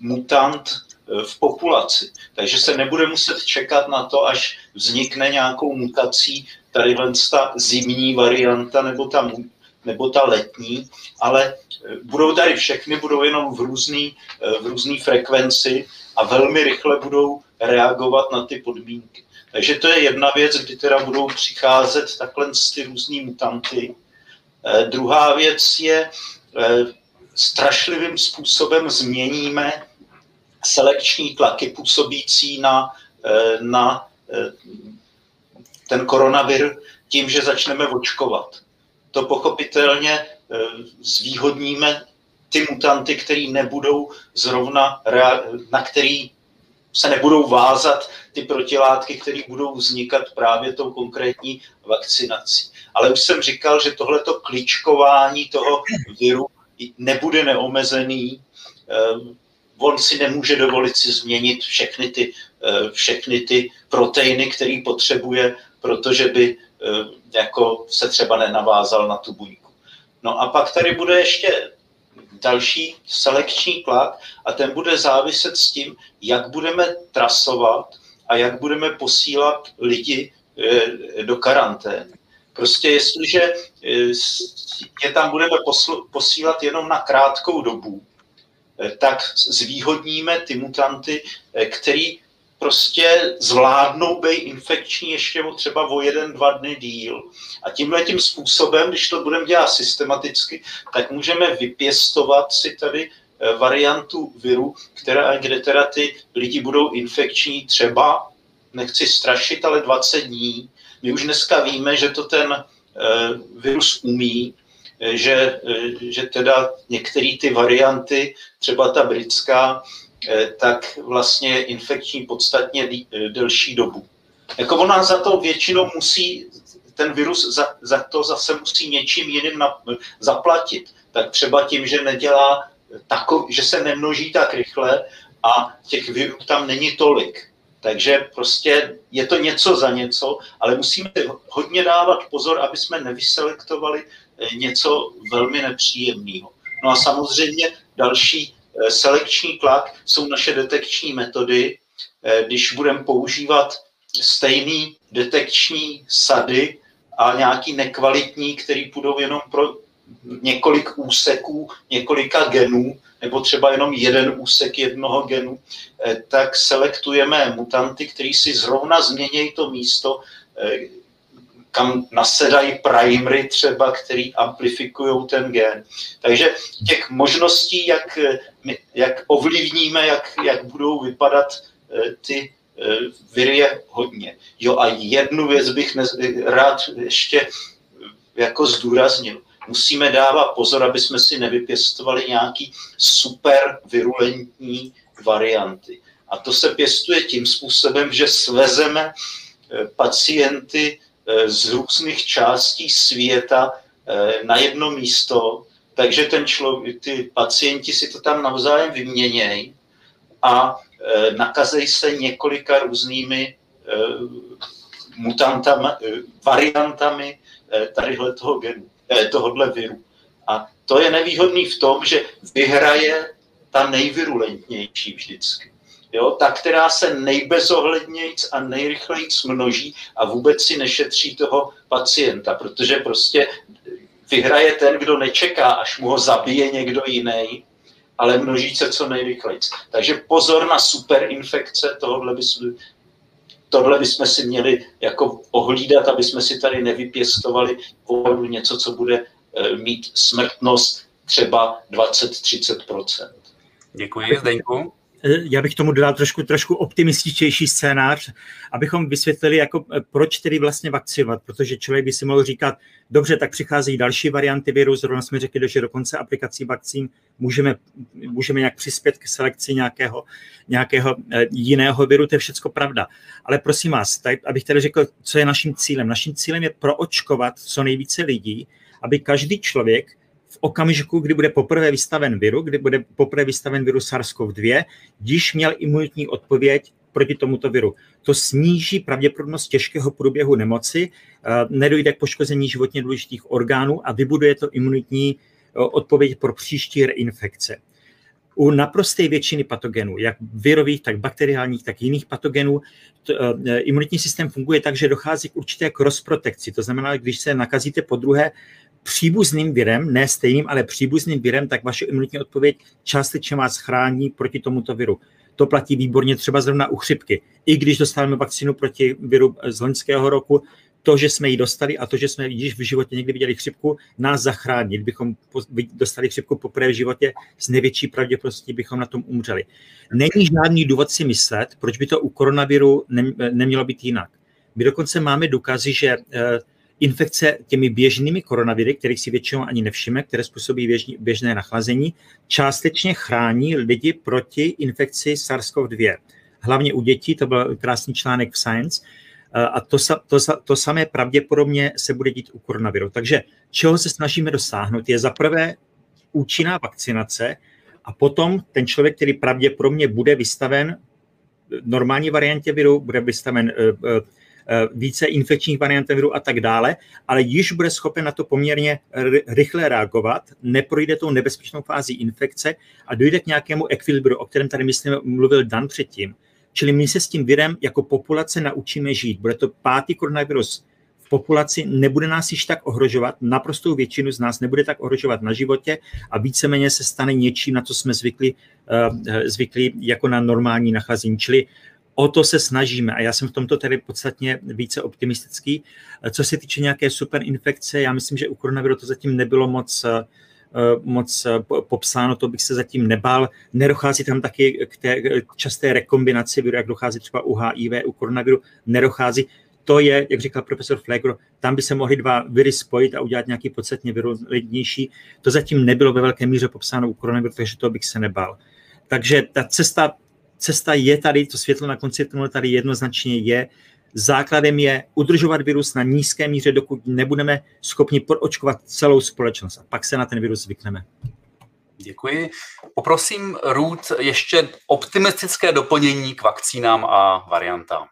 mutant e, v populaci. Takže se nebude muset čekat na to, až vznikne nějakou mutací tady ta zimní varianta nebo ta, nebo ta letní, ale budou tady všechny, budou jenom v různé v různý frekvenci a velmi rychle budou reagovat na ty podmínky. Takže to je jedna věc, kdy teda budou přicházet takhle ty různý mutanty. Eh, druhá věc je, eh, strašlivým způsobem změníme selekční tlaky působící na, eh, na ten koronavir tím, že začneme očkovat. To pochopitelně zvýhodníme ty mutanty, které nebudou zrovna, na který se nebudou vázat ty protilátky, které budou vznikat právě tou konkrétní vakcinací. Ale už jsem říkal, že tohleto klíčkování toho viru nebude neomezený. Ehm, on si nemůže dovolit si změnit všechny ty, eh, všechny ty proteiny, které potřebuje, protože by eh, jako se třeba nenavázal na tu buňku. No a pak tady bude ještě další selekční tlak a ten bude záviset s tím, jak budeme trasovat a jak budeme posílat lidi eh, do karantény. Prostě jestliže eh, je tam budeme posílat jenom na krátkou dobu, eh, tak zvýhodníme ty mutanty, který prostě zvládnou být infekční ještě třeba o jeden, dva dny díl. A tímhle tím způsobem, když to budeme dělat systematicky, tak můžeme vypěstovat si tady eh, variantu viru, která, kde teda ty lidi budou infekční třeba, nechci strašit, ale 20 dní. My už dneska víme, že to ten eh, virus umí, eh, že, že teda některé ty varianty, třeba ta britská, tak vlastně infekční podstatně eh, delší dobu. Jako ona za to většinou musí, ten virus za, za to zase musí něčím jiným na, zaplatit. Tak třeba tím, že nedělá takov, že se nemnoží tak rychle a těch virů tam není tolik. Takže prostě je to něco za něco, ale musíme hodně dávat pozor, aby jsme nevyselektovali eh, něco velmi nepříjemného. No a samozřejmě další Eh, selekční tlak jsou naše detekční metody. Eh, když budeme používat stejný detekční sady a nějaký nekvalitní, který půjdou jenom pro několik úseků, několika genů, nebo třeba jenom jeden úsek jednoho genu, eh, tak selektujeme mutanty, který si zrovna změnějí to místo, kam nasedají primary třeba, který amplifikují ten gen. Takže těch možností, jak, jak ovlivníme, jak, jak budou vypadat eh, ty eh, viry je hodně. Jo a jednu věc bych nez, rád ještě jako zdůraznil. Musíme dávat pozor, aby jsme si nevypěstovali nějaký super virulentní varianty. A to se pěstuje tím způsobem, že svezeme eh, pacienty Eh, z různých částí světa eh, na jedno místo, takže ten člověk, ty pacienti si to tam navzájem vyměnějí a eh, nakazejí se několika různými mutantami, variantami tadyhle toho genu, tohohle viru. A to je nevýhodný v tom, že vyhraje ta nejvirulentnější vždycky jo, ta, která se nejbezohlednějc a nejrychlejc množí a vůbec si nešetří toho pacienta, protože prostě vyhraje ten, kdo nečeká, až mu ho zabije někdo jiný, ale množí se co nejrychleji. Takže pozor na superinfekce, tohle bychom, tohle bychom si měli jako ohlídat, aby jsme si tady nevypěstovali opravdu něco, co bude eh, mít smrtnost třeba 20-30%. Děkuji, Zdeňku. Eh, já bych tomu dodal trošku, trošku optimističtější scénář, abychom vysvětlili, jako, eh, proč tedy vlastně vakcinovat, protože člověk by si mohl říkat, dobře, tak přicházejí další varianty viru, zrovna jsme řekli, že do konce aplikací vakcín můžeme, můžeme nějak přispět k selekci nějakého, nějakého eh, jiného viru, to je všechno pravda. Ale prosím vás, tak, abych tedy řekl, co je naším cílem. Naším cílem je proočkovat co nejvíce lidí, aby každý člověk v okamžiku, kdy bude poprvé vystaven viru, kdy bude poprvé vystaven viru SARS-CoV-2, když měl imunitní odpověď proti tomuto viru. To sníží pravděpodobnost těžkého průběhu nemoci, eh, nedojde k poškození životně důležitých orgánů a vybuduje to imunitní eh, odpověď pro příští reinfekce. U naprosté většiny patogenů, jak virových, tak bakteriálních, tak jiných patogenů, to, e, imunitní systém funguje tak, že dochází k určité cross-protekci. To znamená, když se nakazíte po druhé příbuzným virem, ne stejným, ale příbuzným virem, tak vaše imunitní odpověď částečně vás chrání proti tomuto viru. To platí výborně třeba zrovna u chřipky. I když dostáváme vakcínu proti viru z loňského roku, to, že jsme ji dostali a to, že jsme již v životě někdy viděli chřipku, nás zachrání. Kdybychom dostali chřipku poprvé v životě, s největší pravděpodobností bychom na tom umřeli. Není žádný důvod si myslet, proč by to u koronaviru nemělo být jinak. My dokonce máme důkazy, že eh, infekce těmi běžnými koronaviry, kterých si většinou ani nevšimne, které způsobí běžné nachlazení, částečně chrání lidi proti infekci SARS-CoV-2. Hlavně u dětí, to byl krásný článek v Science, a to, to, to samé pravděpodobně se bude dít u koronaviru. Takže čeho se snažíme dosáhnout, je za prvé účinná vakcinace a potom ten člověk, který pravděpodobně bude vystaven normální variantě viru, bude vystaven více infekčních variant viru a tak dále, ale již bude schopen na to poměrně rychle reagovat, neprojde tou nebezpečnou fází infekce a dojde k nějakému ekvilibru, o kterém tady, myslím, mluvil Dan předtím. Čili my se s tím virem jako populace naučíme žít. Bude to pátý koronavirus v populaci, nebude nás již tak ohrožovat, naprostou většinu z nás nebude tak ohrožovat na životě a víceméně se stane něčím, na co jsme zvykli, uh, zvykli jako na normální nacházení. Čili o to se snažíme a já jsem v tomto tedy podstatně více optimistický. Co se týče nějaké superinfekce, já myslím, že u koronaviru to zatím nebylo moc Eh, moc eh, popsáno, to bych se zatím nebál. Nedochází tam taky k té časté rekombinaci viru, jak dochází třeba u HIV, u koronaviru, nedochází. To je, jak říkal profesor Flegro, tam by se mohly dva viry spojit a udělat nějaký podstatně virulentnější. To zatím nebylo ve velké míře popsáno u koronaviru, takže to bych se nebál. Takže ta cesta, cesta je tady, to světlo na konci tunelu tady jednoznačně je. Základem je udržovat virus na nízké míře, dokud nebudeme schopni poročkovat celou společnost. A pak se na ten virus zvykneme. Děkuji. Poprosím Ruth ještě optimistické doplnění k vakcínám a variantám.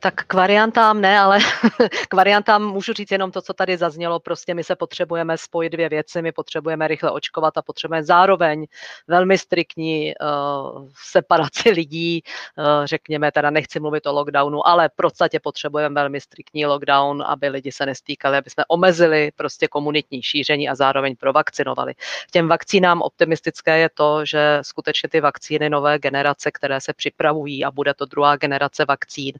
Tak k variantám ne, ale *laughs* k variantám můžu říct jenom to, co tady zaznělo. Prostě my se potřebujeme spojit dvě věci, my potřebujeme rychle očkovat a potřebujeme zároveň velmi striktní uh, separaci *laughs* lidí, uh, řekněme, teda nechci mluvit o lockdownu, ale v podstatě potřebujeme velmi striktní lockdown, aby lidi se nestýkali, aby jsme omezili prostě komunitní šíření a zároveň provakcinovali. K těm vakcínám optimistické je to, že skutečně ty vakcíny nové generace, které se připravují a bude to druhá generace vakcín,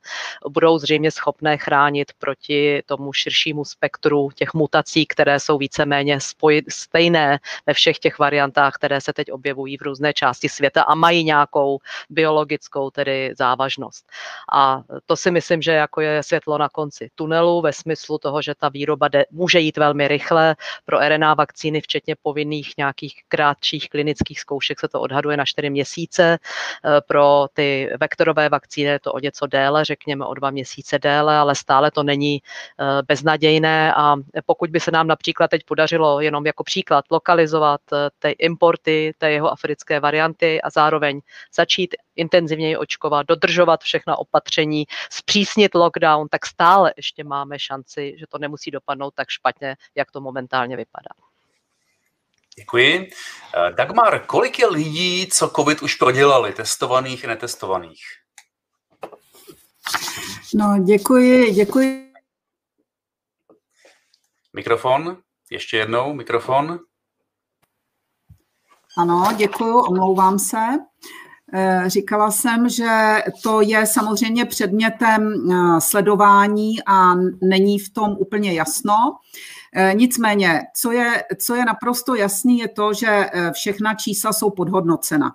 budou zřejmě schopné chránit proti tomu širšímu spektru těch mutací, které jsou víceméně spoj, stejné ve všech těch variantách, které se teď objevují v různé části světa a mají nějakou biologickou tedy závažnost. A to si myslím, že jako je světlo na konci tunelu ve smyslu toho, že ta výroba de, může jít velmi rychle. Pro RNA vakcíny, včetně povinných nějakých krátších klinických zkoušek, se to odhaduje na 4 měsíce. Pro ty vektorové vakcíny je to o něco déle, řekněme o dva měsíce déle, ale stále to není eh, beznadějné a pokud by se nám například teď podařilo jenom jako příklad lokalizovat eh, ty importy té jeho africké varianty a zároveň začít intenzivněji očkovat, dodržovat všechna opatření, zpřísnit lockdown, tak stále ještě máme šanci, že to nemusí dopadnout tak špatně, jak to momentálně vypadá. Děkuji. Eh, Dagmar, kolik je lidí, co COVID už prodělali, testovaných i netestovaných? No, děkuji, děkuji. Mikrofon, ještě jednou, mikrofon. Ano, děkuji, omlouvám se. Eh, říkala jsem, že to je samozřejmě předmětem eh, sledování a není v tom úplně jasno. Eh, nicméně, co je, co je naprosto jasný, je to, že všechna čísla jsou podhodnocena.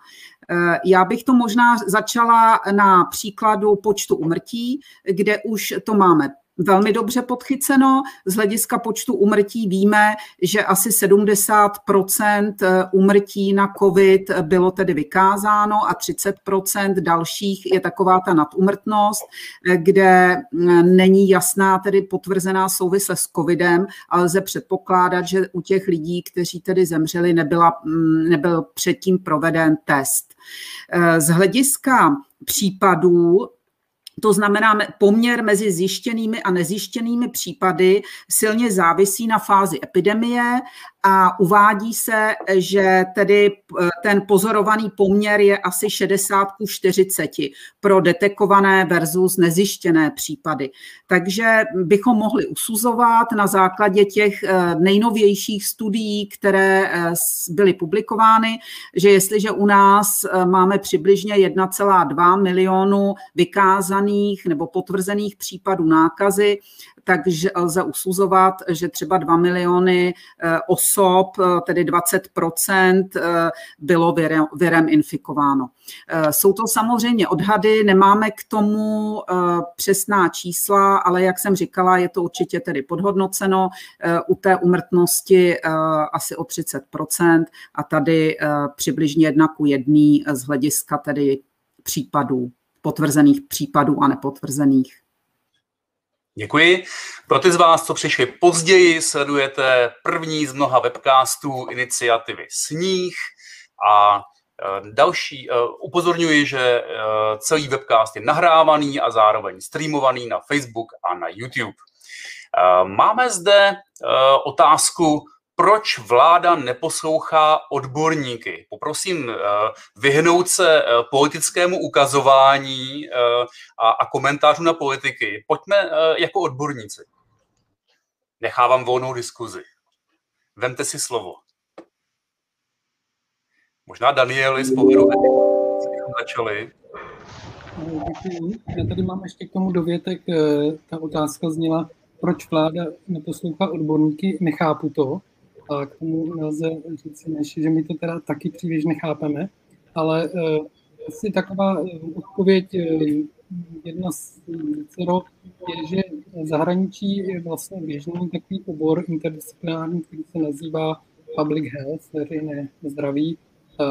Eh, já bych to možná začala na příkladu počtu umrtí, kde už to máme velmi dobře podchyceno. Z hlediska počtu umrtí víme, že asi 70% umrtí na COVID bylo tedy vykázáno a 30% dalších je taková ta nadumrtnost, kde není jasná tedy potvrzená souvislost s COVIDem, ale lze předpokládat, že u těch lidí, kteří tedy zemřeli, nebyla, nebyl předtím proveden test. Z hlediska případů to znamená, poměr mezi zjištěnými a nezjištěnými případy silně závisí na fázi epidemie a uvádí se, že tedy eh, ten pozorovaný poměr je asi 60 ku 40 pro detekované versus nezjištěné případy. Takže bychom mohli usuzovat na základě těch eh, nejnovějších studií, které eh, byly publikovány, že jestliže u nás máme přibližně 1,2 milionu vykázaných nebo potvrzených případů nákazy, takže lze usuzovat, že třeba 2 miliony eh, osob, eh, tedy 20 eh, bylo virem infikováno. Jsou to samozřejmě odhady, nemáme k tomu přesná čísla, ale jak jsem říkala, je to určitě tedy podhodnoceno u té umrtnosti asi o 30% a tady přibližně jedna ku jedný z hlediska tedy případů, potvrzených případů a nepotvrzených. Děkuji. Pro ty z vás, co přišli později, sledujete první z mnoha webcastů iniciativy Sníh a Další, upozorňuji, že celý webcast je nahrávaný a zároveň streamovaný na Facebook a na YouTube. Máme zde otázku, proč vláda neposlouchá odborníky. Poprosím vyhnout se politickému ukazování a komentářů na politiky. Pojďme jako odborníci. Nechávám volnou diskuzi. Vemte si slovo. Možná Danieli z pohledu začali. Já tady mám ještě k tomu dovětek. Eh, ta otázka zněla, proč vláda neposlouchá odborníky, nechápu to. A k tomu nelze říct než, že my to teda taky příliš nechápeme. Ale uh, asi taková eh, odpověď jedna z vícero je, že zahraničí je vlastně běžný takový obor interdisciplinární, který se nazývá public health, veřejné zdraví,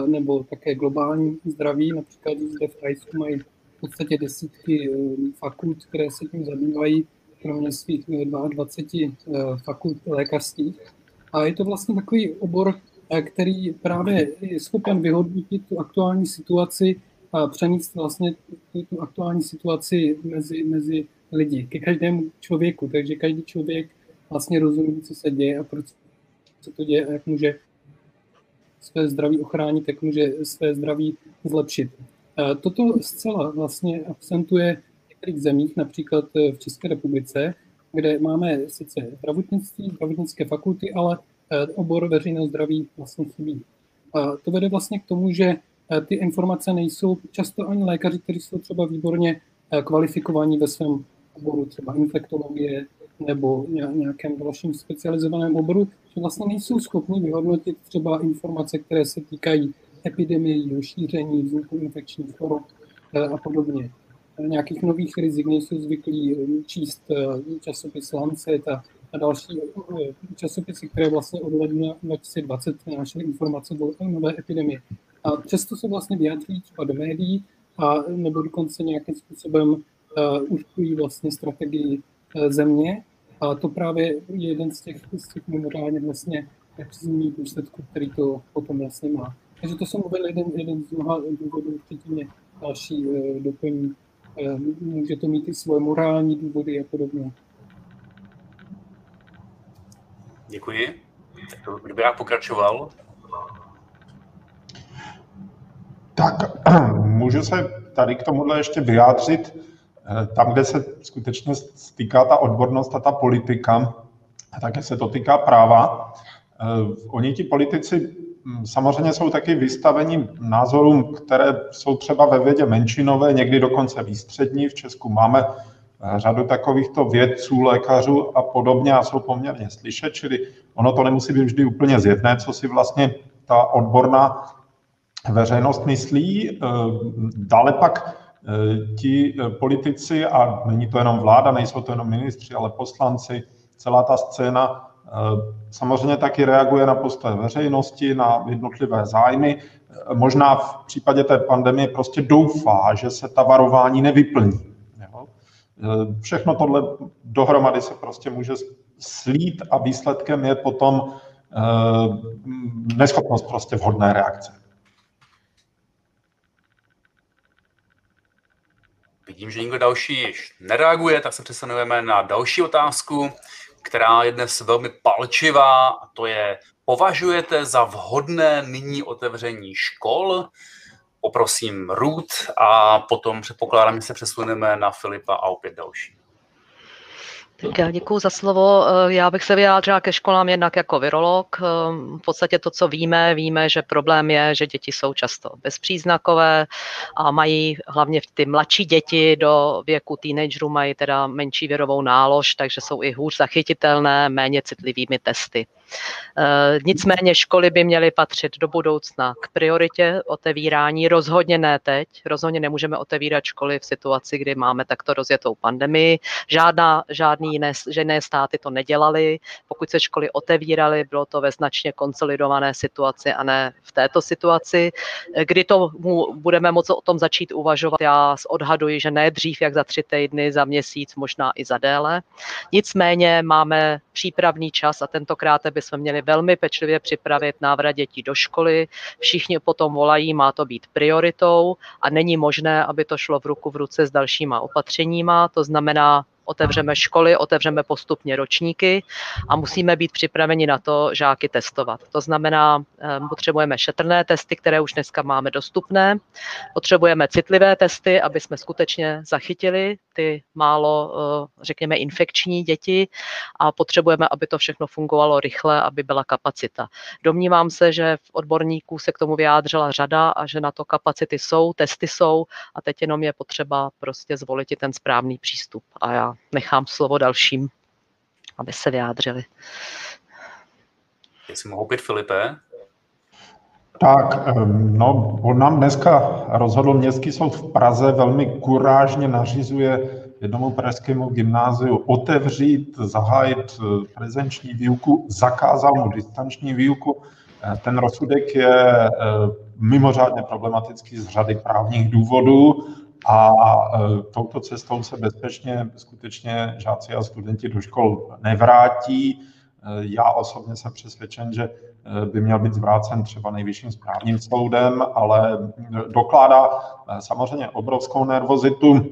nebo také globální zdraví. Například zde v Tajsku mají v podstatě desítky fakult, které se tím zabývají, kromě svých 22 e, fakult lékařských. A je to vlastně takový obor, e, který právě je schopen vyhodnotit tu aktuální situaci a přenést vlastně tu aktuální situaci mezi, mezi lidi, ke každému člověku. Takže každý člověk vlastně rozumí, co se děje a proč se to děje a jak může své zdraví ochránit, jak může své zdraví zlepšit. Toto zcela vlastně akcentuje v některých zemích, například v České republice, kde máme sice zdravotnictví, zdravotnické fakulty, ale eh, obor veřejného zdraví vlastně chybí. A to vede vlastně k tomu, že eh, ty informace nejsou často ani lékaři, kteří jsou třeba výborně eh, kvalifikovaní ve svém oboru, třeba infektologie nebo nějakém dalším specializovaném oboru, že vlastně nejsou schopni vyhodnotit třeba informace, které se týkají epidemie, šíření, vzniku infekčních chorob a podobně. Nějakých nových rizik nejsou zvyklí číst časopis Lancet a, a další časopisy, které vlastně od ledna 2020 přinášely informace o nové epidemie. A přesto se vlastně vyjadřují třeba do médií a nebo dokonce nějakým způsobem uh, určují vlastně strategii uh, země. A to právě je jeden z těch, z těch mimořádně vlastně nepříznivých důsledků, který to potom vlastně má. Takže to jsem uvedl jeden, jeden z mnoha důvodů, mě další uh, doplní. Uh, může to mít i svoje morální důvody a podobně. Děkuji. Tak to, kdyby já pokračoval, Tak *clears throat* můžu se tady k tomuhle ještě vyjádřit. Eh, tam, kde se skutečně stýká ta odbornost a ta politika, a také se to týká práva. Eh, oni ti politici samozřejmě jsou taky vystaveni názorům, které jsou třeba ve vědě menšinové, někdy dokonce výstřední. V Česku máme eh, řadu takovýchto vědců, lékařů a podobně a jsou poměrně slyšet, čili ono to nemusí být vždy úplně zjedné, co si vlastně ta odborná veřejnost myslí. Eh, dále pak eh, ti politici, a není to jenom vláda, nejsou to jenom ministři, ale poslanci, celá ta scéna samozřejmě taky reaguje na postoje veřejnosti, na jednotlivé zájmy. Možná v případě té pandemie prostě doufá, že se ta varování nevyplní. Všechno tohle dohromady se prostě může slít a výsledkem je potom neschopnost prostě vhodné reakce. Vidím, že nikdo další již nereaguje, tak se přesuneme na další otázku, která je dnes velmi palčivá, a to je, považujete za vhodné nyní otevření škol? Poprosím Ruth a potom předpokládám, že se přesuneme na Filipa a opět další. Já děkuji za slovo. Eh, já bych se vyjádřila ke školám jednak jako virolog. Eh, v podstatě to, co víme, víme, že problém je, že děti jsou často bezpříznakové a mají hlavně ty mladší děti do věku teenagerů mají teda menší virovou nálož, takže jsou i hůř zachytitelné méně citlivými testy. Eh, nicméně školy by měly patřit do budoucna k prioritě otevírání, rozhodně ne teď, rozhodně nemůžeme otevírat školy v situaci, kdy máme takto rozjetou pandemii. Žádná, žádný jiné, jiné státy to nedělali. Pokud se školy otevíraly, bylo to ve značně konsolidované situaci a ne v této situaci. Eh, kdy to budeme moci o tom začít uvažovat, já odhaduji, že ne dřív, jak za tři týdny, za měsíc, možná i za déle. Nicméně máme přípravný čas a tentokrát by bychom měli velmi pečlivě připravit návrat dětí do školy. Všichni potom volají, má to být prioritou a není možné, aby to šlo v ruku v ruce s dalšíma opatřeníma. To znamená otevřeme školy, otevřeme postupně ročníky a musíme být připraveni na to žáky testovat. To znamená, ehm, potřebujeme šetrné testy, které už dneska máme dostupné, potřebujeme citlivé testy, aby jsme skutečně zachytili ty málo, eh, řekněme, infekční děti a potřebujeme, aby to všechno fungovalo rychle, aby byla kapacita. Domnívám se, že v odborníků se k tomu vyjádřila řada a že na to kapacity jsou, testy jsou a teď jenom je potřeba prostě zvolit ten správný přístup. A já nechám slovo dalším, aby se vyjádřili. Jestli mohu být Filipe? Tak, no, on nám dneska rozhodl Městský soud v Praze, velmi kurážně nařizuje jednomu pražskému gymnáziu otevřít, zahájit eh, prezenční výuku, zakázal mu distanční výuku. Eh, ten rozsudek je eh, mimořádně problematický z řady právních důvodů a touto cestou se bezpečně skutečně žáci a studenti do škol nevrátí. Já osobně jsem přesvědčen, že by měl být zvrácen třeba nejvyšším správním soudem, ale dokládá samozřejmě obrovskou nervozitu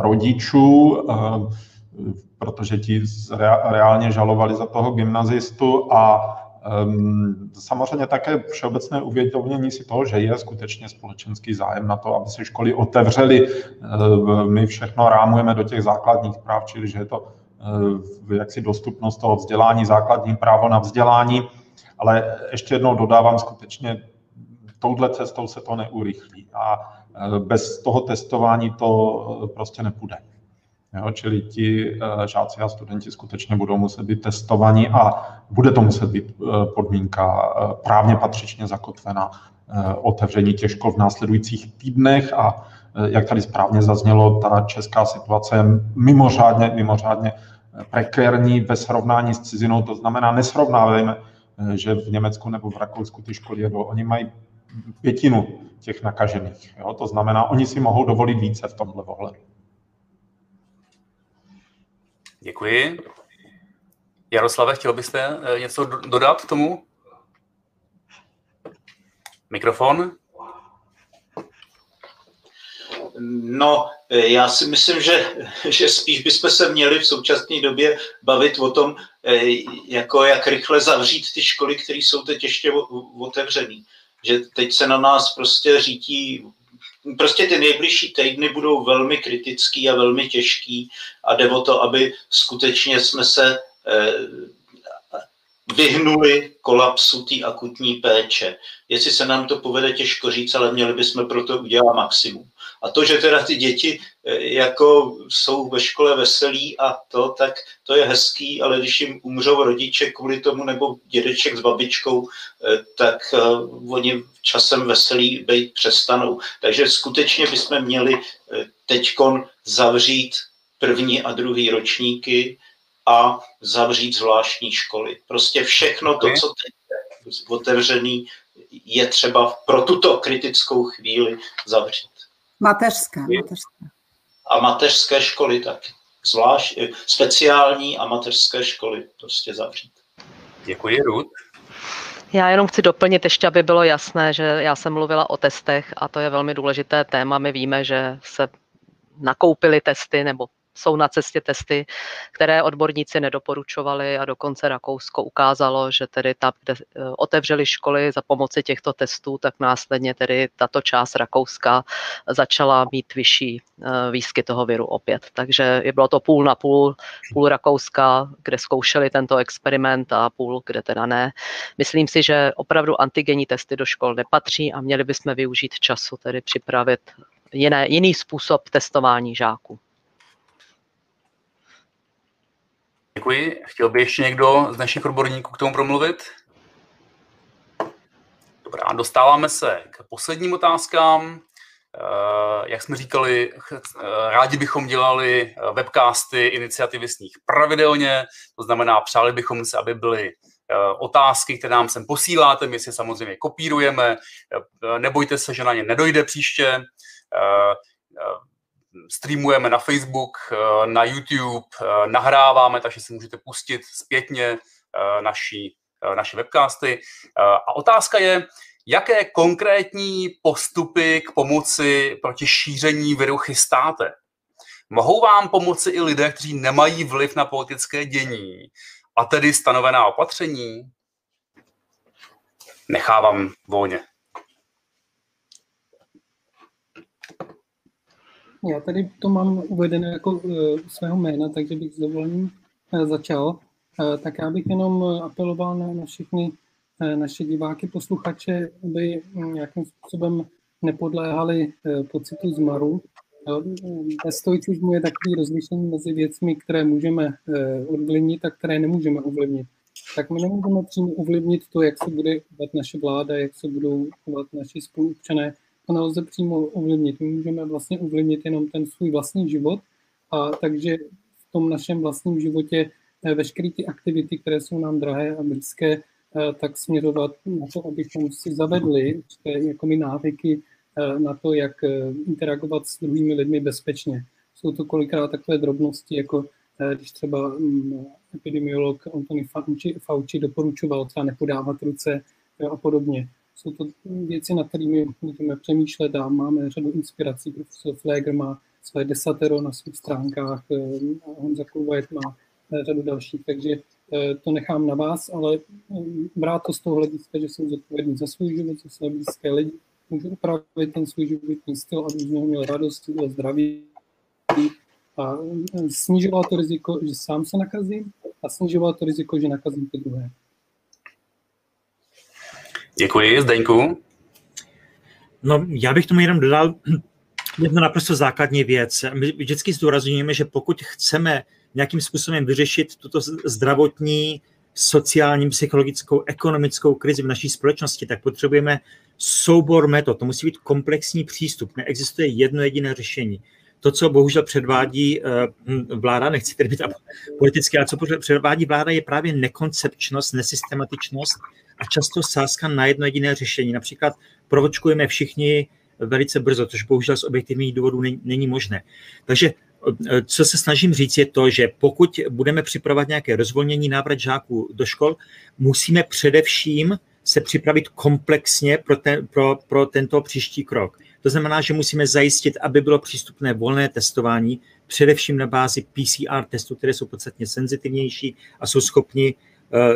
rodičů, protože ti reálně žalovali za toho gymnazistu a samozřejmě také všeobecné uvědomění si toho, že je skutečně společenský zájem na to, aby se školy otevřely. Uh, my všechno rámujeme do těch základních práv, čili že je to uh, jaksi dostupnost toho vzdělání, základní právo na vzdělání, ale ještě jednou dodávám, skutečně touhle cestou se to neurychlí a bez toho testování to prostě nepůjde. Jo, čili ti eh, žáci a studenti skutečně budou muset být testovaní a bude to muset být eh, podmínka eh, právně patřičně zakotvena otevření těch škol v následujících týdnech a jak tady správně zaznělo, ta česká situace je mimořádně, mimořádně prekérní ve srovnání s cizinou, to znamená nesrovnávejme, že v Německu nebo v Rakousku ty školy jedou. Oni mají pětinu těch nakažených. Jo? To znamená, oni si mohou dovolit více v tomhle ohledu. Děkuji. Jaroslave, chtěl byste eh, něco dodat k tomu? Mikrofon? No, eh, já si myslím, že, *laughs* že spíš bychom se měli v současné době bavit o tom, eh, jako jak rychle zavřít ty školy, které jsou teď ještě otevřené. Že teď se na nás prostě řítí prostě ty nejbližší týdny budou velmi kritický a velmi těžký a jde o to, aby skutečně jsme se eh, vyhnuli kolapsu té akutní péče. Jestli se nám to povede, těžko říct, ale měli bychom pro to udělat maximum. A to, že teda ty děti eh, jako jsou ve škole veselí a to, tak to je hezký, ale když jim umřou rodiče kvůli tomu nebo dědeček s babičkou, eh, tak eh, oni časem veselí být přestanou. Takže skutečně bychom měli teďkon zavřít první a druhý ročníky a zavřít zvláštní školy. Prostě všechno to, co teď je otevřený, je třeba pro tuto kritickou chvíli zavřít. Mateřské, mateřské. A mateřské školy taky. Zvlášť eh, speciální a mateřské školy prostě zavřít. Děkuji, Ruth. Já jenom chci doplnit ještě, aby bylo jasné, že já jsem mluvila o testech a to je velmi důležité téma. My víme, že se nakoupily testy nebo jsou na cestě testy, které odborníci nedoporučovali a dokonce Rakousko ukázalo, že tedy tam, kde eh, otevřeli školy za pomoci těchto testů, tak následně tedy tato část Rakouska začala mít vyšší eh, výskyt toho viru opět. Takže je bylo to půl na půl, půl Rakouska, kde zkoušeli tento experiment a půl, kde teda ne. Myslím si, že opravdu antigenní testy do škol nepatří a měli bychom využít času, tedy připravit jiné, jiný způsob testování žáků. Děkuji. Chtěl by ještě někdo z našich odborníků k tomu promluvit? Dobrá, dostáváme se k posledním otázkám. Eh, jak jsme říkali, eh, rádi bychom dělali eh, webcasty iniciativy sních pravidelně, to znamená, přáli bychom se, aby byly otázky, které nám sem posíláte, my si samozřejmě kopírujeme, nebojte se, že na ně nedojde příště streamujeme na Facebook, eh, na YouTube, eh, nahráváme, takže si můžete pustit zpětně naší, naše webcasty. A otázka je, jaké konkrétní postupy k pomoci proti šíření viru chystáte? Mohou vám pomoci i lidé, kteří nemají vliv na politické dění a tedy stanovená opatření? Nechávám volně. Já tady to mám uvedené jako uh, svého jména, takže bych s dovolením uh, začal. Uh, tak já bych jenom apeloval na, na všechny uh, naše diváky, posluchače, aby nějakým způsobem nepodléhali uh, pocitu zmaru. Ve stoicismu je takový rozlišení mezi věcmi, které můžeme ovlivnit a které nemůžeme ovlivnit. Tak my nemůžeme přímo ovlivnit to, jak se bude chovat naše vláda, jak se budou chovat naši spoluobčané, to nelze přímo ovlivnit. My můžeme vlastně ovlivnit jenom ten svůj vlastní život a takže v tom našem vlastním životě eh, veškeré ty aktivity, které jsou nám drahé a blízké, eh, tak směřovat na to, abychom si zavedli určité jako my návyky eh, na to, jak interagovat s druhými lidmi bezpečně. Jsou to kolikrát takové drobnosti, jako když třeba mm, epidemiolog Antony Fauci doporučoval třeba nepodávat ruce a podobně. Jsou to věci, nad kterými můžeme přemýšlet a máme řadu inspirací. Profesor Fleger má své desatero na svých stránkách, eh, Honza Kulvajt má eh, řadu dalších, takže eh, to nechám na vás, ale brát to z toho hlediska, že jsem zodpovědný za svůj život, za své blízké lidi, můžu upravit ten svůj životní styl, aby z něho měl radost, byl zdravý a snižovat to riziko, že sám se nakazím a snižovat to riziko, že nakazím ty druhé. Děkuji, Zdeňku. No, já bych tomu jenom dodal *clears throat* jednu naprosto základní věc. My vždycky zdůrazňujeme, že pokud chceme nějakým způsobem vyřešit tuto zdravotní, sociální, psychologickou, ekonomickou krizi v naší společnosti, tak potřebujeme soubor metod. To musí být komplexní přístup. Neexistuje jedno jediné řešení. To, co bohužel předvádí eh, vláda, nechci tedy být politicky, ale co předvádí vláda, je právě nekoncepčnost, nesystematičnost a často sázka na jedno jediné řešení. Například provočkujeme všichni velice brzo, což bohužel z objektivních důvodů není, není možné. Takže eh, co se snažím říct, je to, že pokud budeme připravovat nějaké rozvolnění návrat žáků do škol, musíme především se připravit komplexně pro, ten, pro, pro tento příští krok. To znamená, že musíme zajistit, aby bylo přístupné volné testování, především na bázi PCR testů, které jsou podstatně senzitivnější a jsou schopni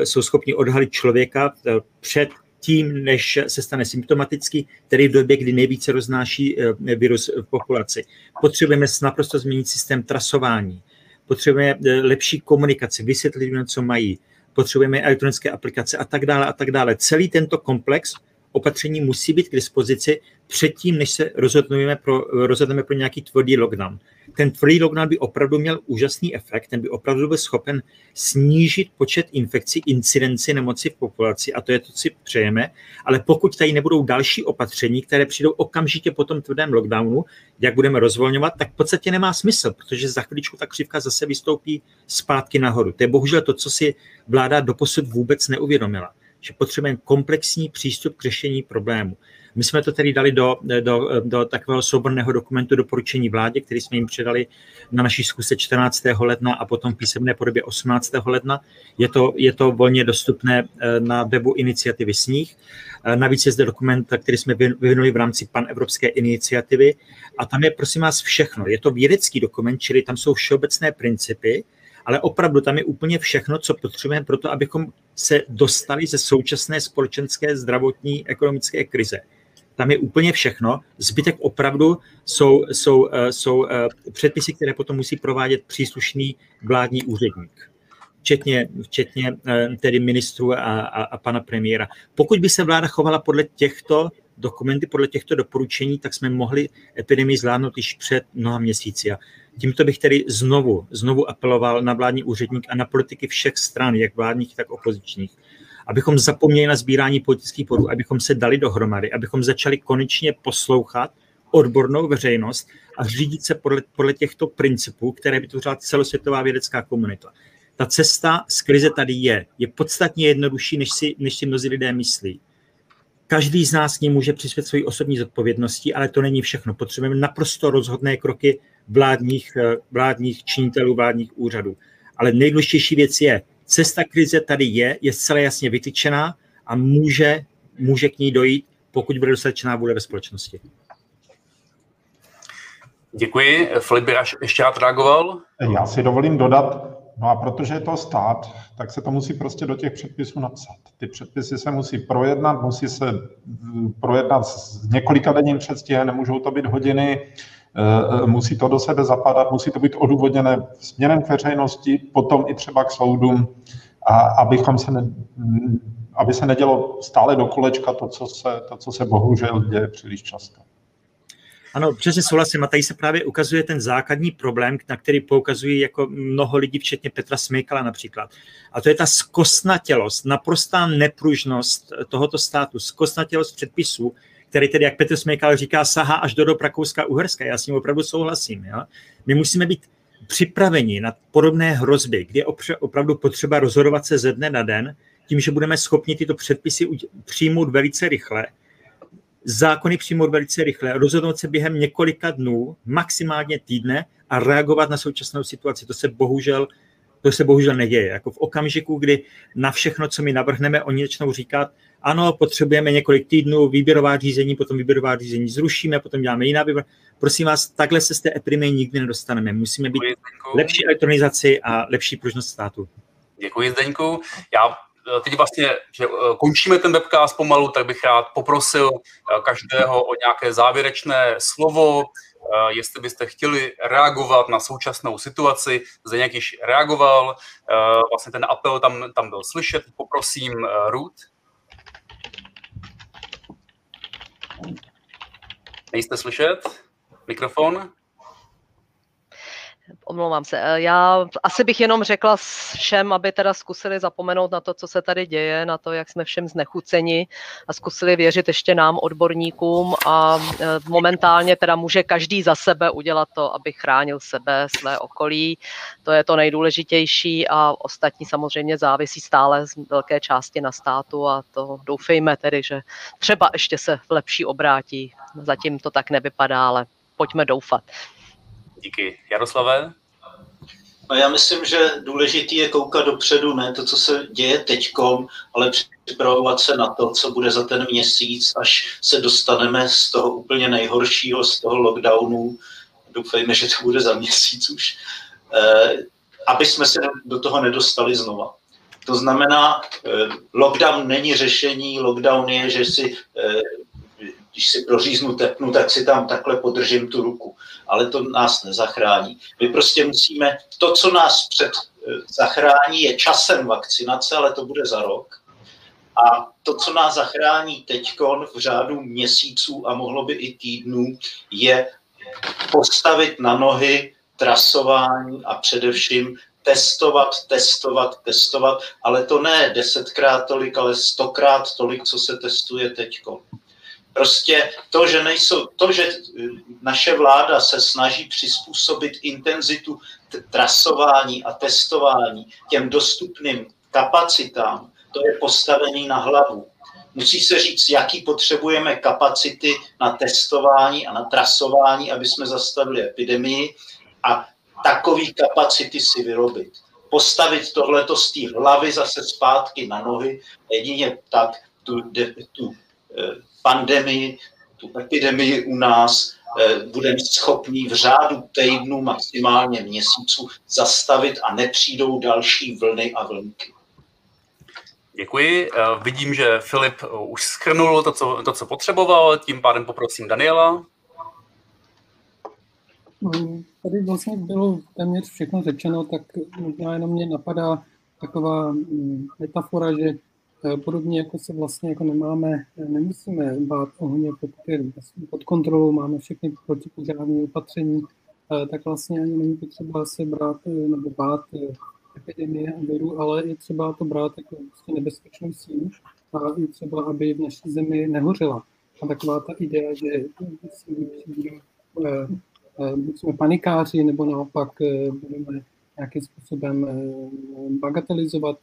jsou schopni odhalit člověka eh, před tím, než se stane symptomatický, tedy v době, kdy nejvíce roznáší eh, virus v populaci. Potřebujeme naprosto změnit systém trasování, potřebujeme lepší komunikaci, vysvětlit lidem, co mají, potřebujeme elektronické aplikace a tak dále a tak dále. Celý tento komplex opatření musí být k dispozici předtím, než se rozhodneme pro, rozhodneme pro nějaký tvrdý lockdown. Ten tvrdý lockdown by opravdu měl úžasný efekt, ten by opravdu byl schopen snížit počet infekcí, incidenci nemoci v populaci a to je to, co si přejeme. Ale pokud tady nebudou další opatření, které přijdou okamžitě po tom tvrdém lockdownu, jak budeme rozvolňovat, tak v podstatě nemá smysl, protože za chviličku ta křivka zase vystoupí zpátky nahoru. To je bohužel to, co si vláda doposud vůbec neuvědomila že potřebujeme komplexní přístup k řešení problému. My jsme to tedy dali do, do, do takového souborného dokumentu doporučení vládě, který jsme jim předali na naší zkuse 14. ledna a potom v písemné podobě 18. ledna. Je to, je to volně dostupné eh, na webu iniciativy Sníh. Eh, navíc je zde dokument, který jsme vyvinuli v rámci pan Evropské iniciativy a tam je prosím vás všechno. Je to vědecký dokument, čili tam jsou všeobecné principy, ale opravdu tam je úplně všechno, co potřebujeme pro to, abychom se dostali ze současné společenské, zdravotní, ekonomické krize. Tam je úplně všechno. Zbytek opravdu jsou, jsou, eh, jsou eh, předpisy, které potom musí provádět příslušný vládní úředník. Včetně, včetně eh, tedy ministrů a, a, a pana premiéra. Pokud by se vláda chovala podle těchto dokumenty, podle těchto doporučení, tak jsme mohli epidemii zvládnout již před mnoha měsíci. A Tímto bych tedy znovu, znovu apeloval na vládní úředník a na politiky všech stran, jak vládních, tak opozičních, abychom zapomněli na sbírání politických bodů, abychom se dali dohromady, abychom začali konečně poslouchat odbornou veřejnost a řídit se podle, podle těchto principů, které vytvořila celosvětová vědecká komunita. Ta cesta z krize tady je. Je podstatně jednodušší, než si, než si mnozí lidé myslí. Každý z nás k ní může přispět svoji osobní zodpovědností, ale to není všechno. Potřebujeme naprosto rozhodné kroky vládních, eh, vládních činitelů, vládních úřadů. Ale nejdůležitější věc je cesta krize tady je, je zcela jasně vytyčená a může, může k ní dojít, pokud bude dostatečná vůle ve společnosti. Děkuji. Filip by ještě rád reagoval? Já si dovolím dodat, no a protože je to stát, tak se to musí prostě do těch předpisů napsat. Ty předpisy se musí projednat, musí se projednat s několika denním předstihem, nemůžou to být hodiny, musí to do sebe zapadat, musí to být odůvodněné směrem k veřejnosti, potom i třeba k soudům, a abychom se ne, aby se nedělo stále do kolečka to, co se, to, co se bohužel děje příliš často. Ano, přesně souhlasím. A tady se právě ukazuje ten základní problém, na který poukazují jako mnoho lidí, včetně Petra Smykala například. A to je ta zkostnatělost, naprostá nepružnost tohoto státu, zkostnatělost předpisů, který tedy, jak Petr Smykal říká, sahá až do dob Rakouska-Uherska. Já s ním opravdu souhlasím. Jo? My musíme být připraveni na podobné hrozby, kdy je opravdu potřeba rozhodovat se ze dne na den, tím, že budeme schopni tyto předpisy přijmout velice rychle, zákony přijmout velice rychle, rozhodnout se během několika dnů, maximálně týdne a reagovat na současnou situaci. To se bohužel to se bohužel neděje. Jako v okamžiku, kdy na všechno, co my navrhneme, oni začnou říkat, ano, potřebujeme několik týdnů, výběrová řízení, potom výběrová řízení zrušíme, potom děláme jiná výběr. Prosím vás, takhle se z té epidemie nikdy nedostaneme. Musíme být lepší elektronizaci a lepší pružnost státu. Děkuji, Zdeňku. Já Eh, teď vlastně, že eh, končíme ten webcast pomalu, tak bych rád poprosil eh, každého o nějaké závěrečné slovo, jestli byste chtěli reagovat na současnou situaci. Zdeněk již reagoval, vlastně ten apel tam, tam byl slyšet. Poprosím Ruth. Nejste slyšet? Mikrofon? Omlouvám se. Eh, já asi bych jenom řekla všem, aby teda zkusili zapomenout na to, co se tady děje, na to, jak jsme všem znechuceni a zkusili věřit ještě nám, odborníkům a eh, momentálně teda může každý za sebe udělat to, aby chránil sebe, své okolí. To je to nejdůležitější a ostatní samozřejmě závisí stále z velké části na státu a to doufejme tedy, že třeba ještě se lepší obrátí. Zatím to tak nevypadá, ale pojďme doufat. Díky. Jaroslave? No já myslím, že důležitý je koukat dopředu, ne to, co se děje teďkom, ale připravovat se na to, co bude za ten měsíc, až se dostaneme z toho úplně nejhoršího, z toho lockdownu. Doufejme, že to bude za měsíc už. Eh, aby jsme se do toho nedostali znova. To znamená, eh, lockdown není řešení, lockdown je, že si eh, když si proříznu, tepnu, tak si tam takhle podržím tu ruku. Ale to nás nezachrání. My prostě musíme, to, co nás před eh, zachrání, je časem vakcinace, ale to bude za rok. A to, co nás zachrání teď v řádu měsíců a mohlo by i týdnů, je postavit na nohy trasování a především testovat, testovat, testovat, ale to ne desetkrát tolik, ale stokrát tolik, co se testuje teďko. Prostě to, že nejsou, to, že naše vláda se snaží přizpůsobit intenzitu trasování a testování těm dostupným kapacitám, to je postavený na hlavu. Musí se říct, jaký potřebujeme kapacity na testování a na trasování, aby jsme zastavili epidemii a takový kapacity si vyrobit. Postavit tohleto z té hlavy zase zpátky na nohy, jedině tak tu, tu eh, pandemii, tu epidemii u nás eh, budeme schopni v řádu týdnu, maximálně měsíců zastavit a nepřijdou další vlny a vlnky. Děkuji. Eh, vidím, že Filip eh, už schrnul to co, to, co potřeboval, tím pádem poprosím Daniela. Mm, tady vlastně bylo téměř všechno řečeno, tak možná jenom mě napadá taková mm, metafora, že podobně jako se vlastně jako nemáme, nemusíme bát ohně, pokud je pod kontrolou, máme všechny protipožární opatření, eh, tak vlastně ani není potřeba se brát eh, nebo bát epidemie a viru, ale je třeba to brát jako vlastně nebezpečnou sílu a je třeba, aby v naší zemi nehořela. A taková ta idea, že jsme panikáři, nebo naopak budeme nějakým způsobem bagatelizovat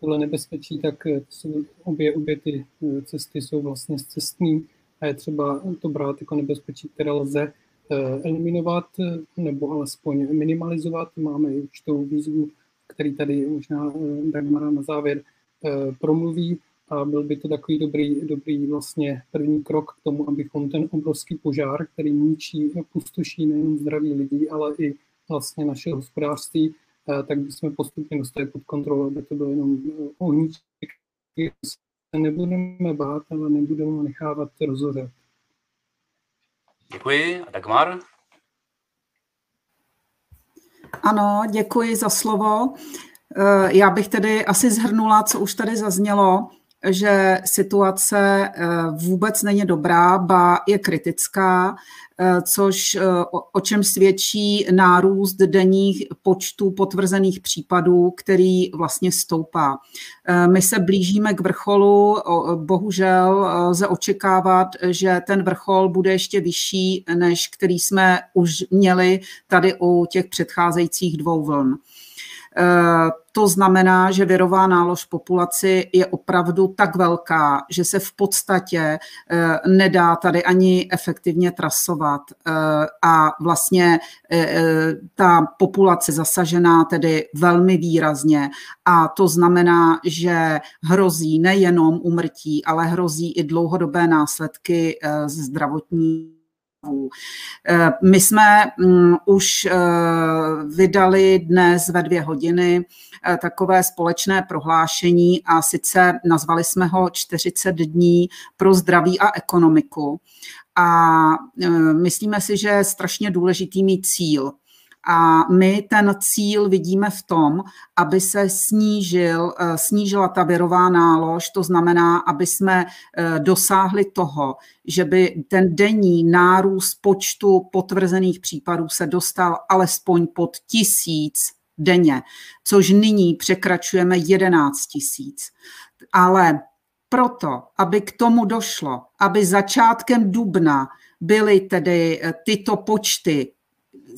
tohle nebezpečí, tak eh, obě, obě ty eh, cesty jsou vlastně cestní a je třeba to brát jako nebezpečí, které lze eh, eliminovat nebo alespoň minimalizovat. Máme i určitou výzvu který tady možná Dagmara na závěr promluví a byl by to takový dobrý, dobrý vlastně první krok k tomu, abychom ten obrovský požár, který ničí, pustoší nejen zdraví lidí, ale i vlastně naše hospodářství, tak bychom postupně dostali pod kontrolu, aby to bylo jenom ohníček, se nebudeme bát, ale nebudeme nechávat rozhořet. Děkuji. A Dagmar? Ano, děkuji za slovo. Eh, já bych tedy asi zhrnula, co už tady zaznělo že situace eh, vůbec není dobrá, ba je kritická, eh, což eh, o čem svědčí nárůst denních počtů potvrzených případů, který vlastně stoupá. My se blížíme k vrcholu, bohužel lze očekávat, že ten vrchol bude ještě vyšší, než který jsme už měli tady u těch předcházejících dvou vln. Eh, to znamená, že virová nálož populaci je opravdu tak velká, že se v podstatě eh, nedá tady ani efektivně trasovat. Eh, a vlastně ta populace zasažená tedy velmi výrazně. A to znamená, že hrozí nejenom umrtí, ale hrozí i dlouhodobé následky zdravotní Eh, my jsme mm, už eh, vydali dnes ve dvě hodiny eh, takové společné prohlášení a sice nazvali jsme ho 40 dní pro zdraví a ekonomiku. A myslíme si, že je strašně důležitý mít cíl. A my ten cíl vidíme v tom, aby se snížil, eh, snížila ta virová nálož, to znamená, aby jsme eh, dosáhli toho, že by ten denní nárůst počtu potvrzených případů se dostal alespoň pod tisíc denně, což nyní překračujeme 11 tisíc. Ale proto, aby k tomu došlo, aby začátkem dubna byly tedy eh, tyto počty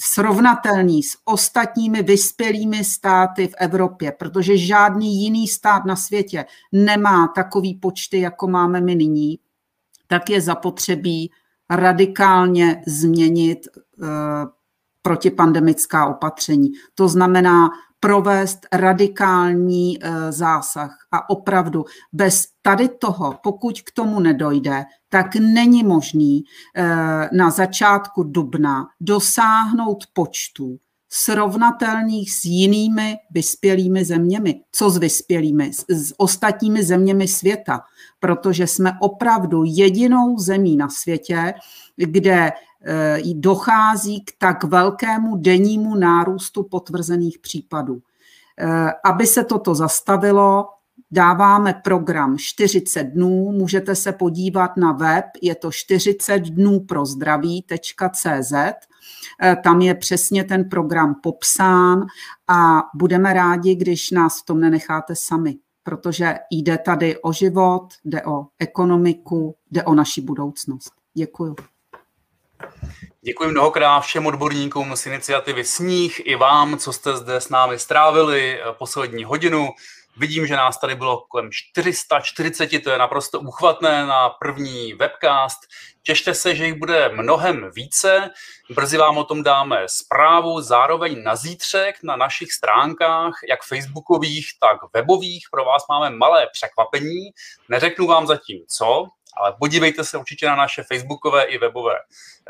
srovnatelný s ostatními vyspělými státy v Evropě, protože žádný jiný stát na světě nemá takový počty, jako máme my nyní, tak je zapotřebí radikálně změnit uh, protipandemická opatření. To znamená provést radikální eh, zásah. A opravdu bez tady toho, pokud k tomu nedojde, tak není možný eh, na začátku dubna dosáhnout počtu srovnatelných s jinými vyspělými zeměmi. Co s vyspělými? S, ostatními zeměmi světa. Protože jsme opravdu jedinou zemí na světě, kde dochází k tak velkému dennímu nárůstu potvrzených případů. Eh, aby se toto zastavilo, dáváme program 40 dnů, můžete se podívat na web, je to 40 dnů pro zdraví.cz, eh, tam je přesně ten program popsán a budeme rádi, když nás v tom nenecháte sami, protože jde tady o život, jde o ekonomiku, jde o naši budoucnost. Děkuji. Děkuji mnohokrát všem odborníkům z iniciativy Sníh i vám, co jste zde s námi strávili eh, poslední hodinu. Vidím, že nás tady bylo kolem 440, to je naprosto uchvatné na první webcast. Těšte se, že jich bude mnohem více. Brzy vám o tom dáme zprávu, zároveň na zítřek na našich stránkách, jak facebookových, tak webových. Pro vás máme malé překvapení. Neřeknu vám zatím co, ale podívejte se určitě na naše facebookové i webové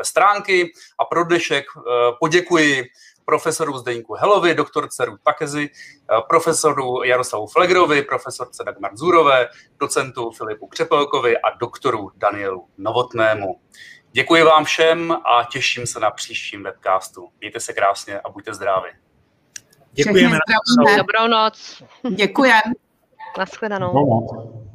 stránky a pro dnešek eh, poděkuji profesoru Zdeňku Helovi, doktorce Ruth Takezi, eh, profesoru Jaroslavu Flegrovi, profesorce Dagmar Zurové, docentu Filipu Křepelkovi a doktoru Danielu Novotnému. Děkuji vám všem a těším se na příštím webcastu. Mějte se krásně a buďte zdraví. Děkujeme. Dobrou noc. Děkujeme. Naschledanou.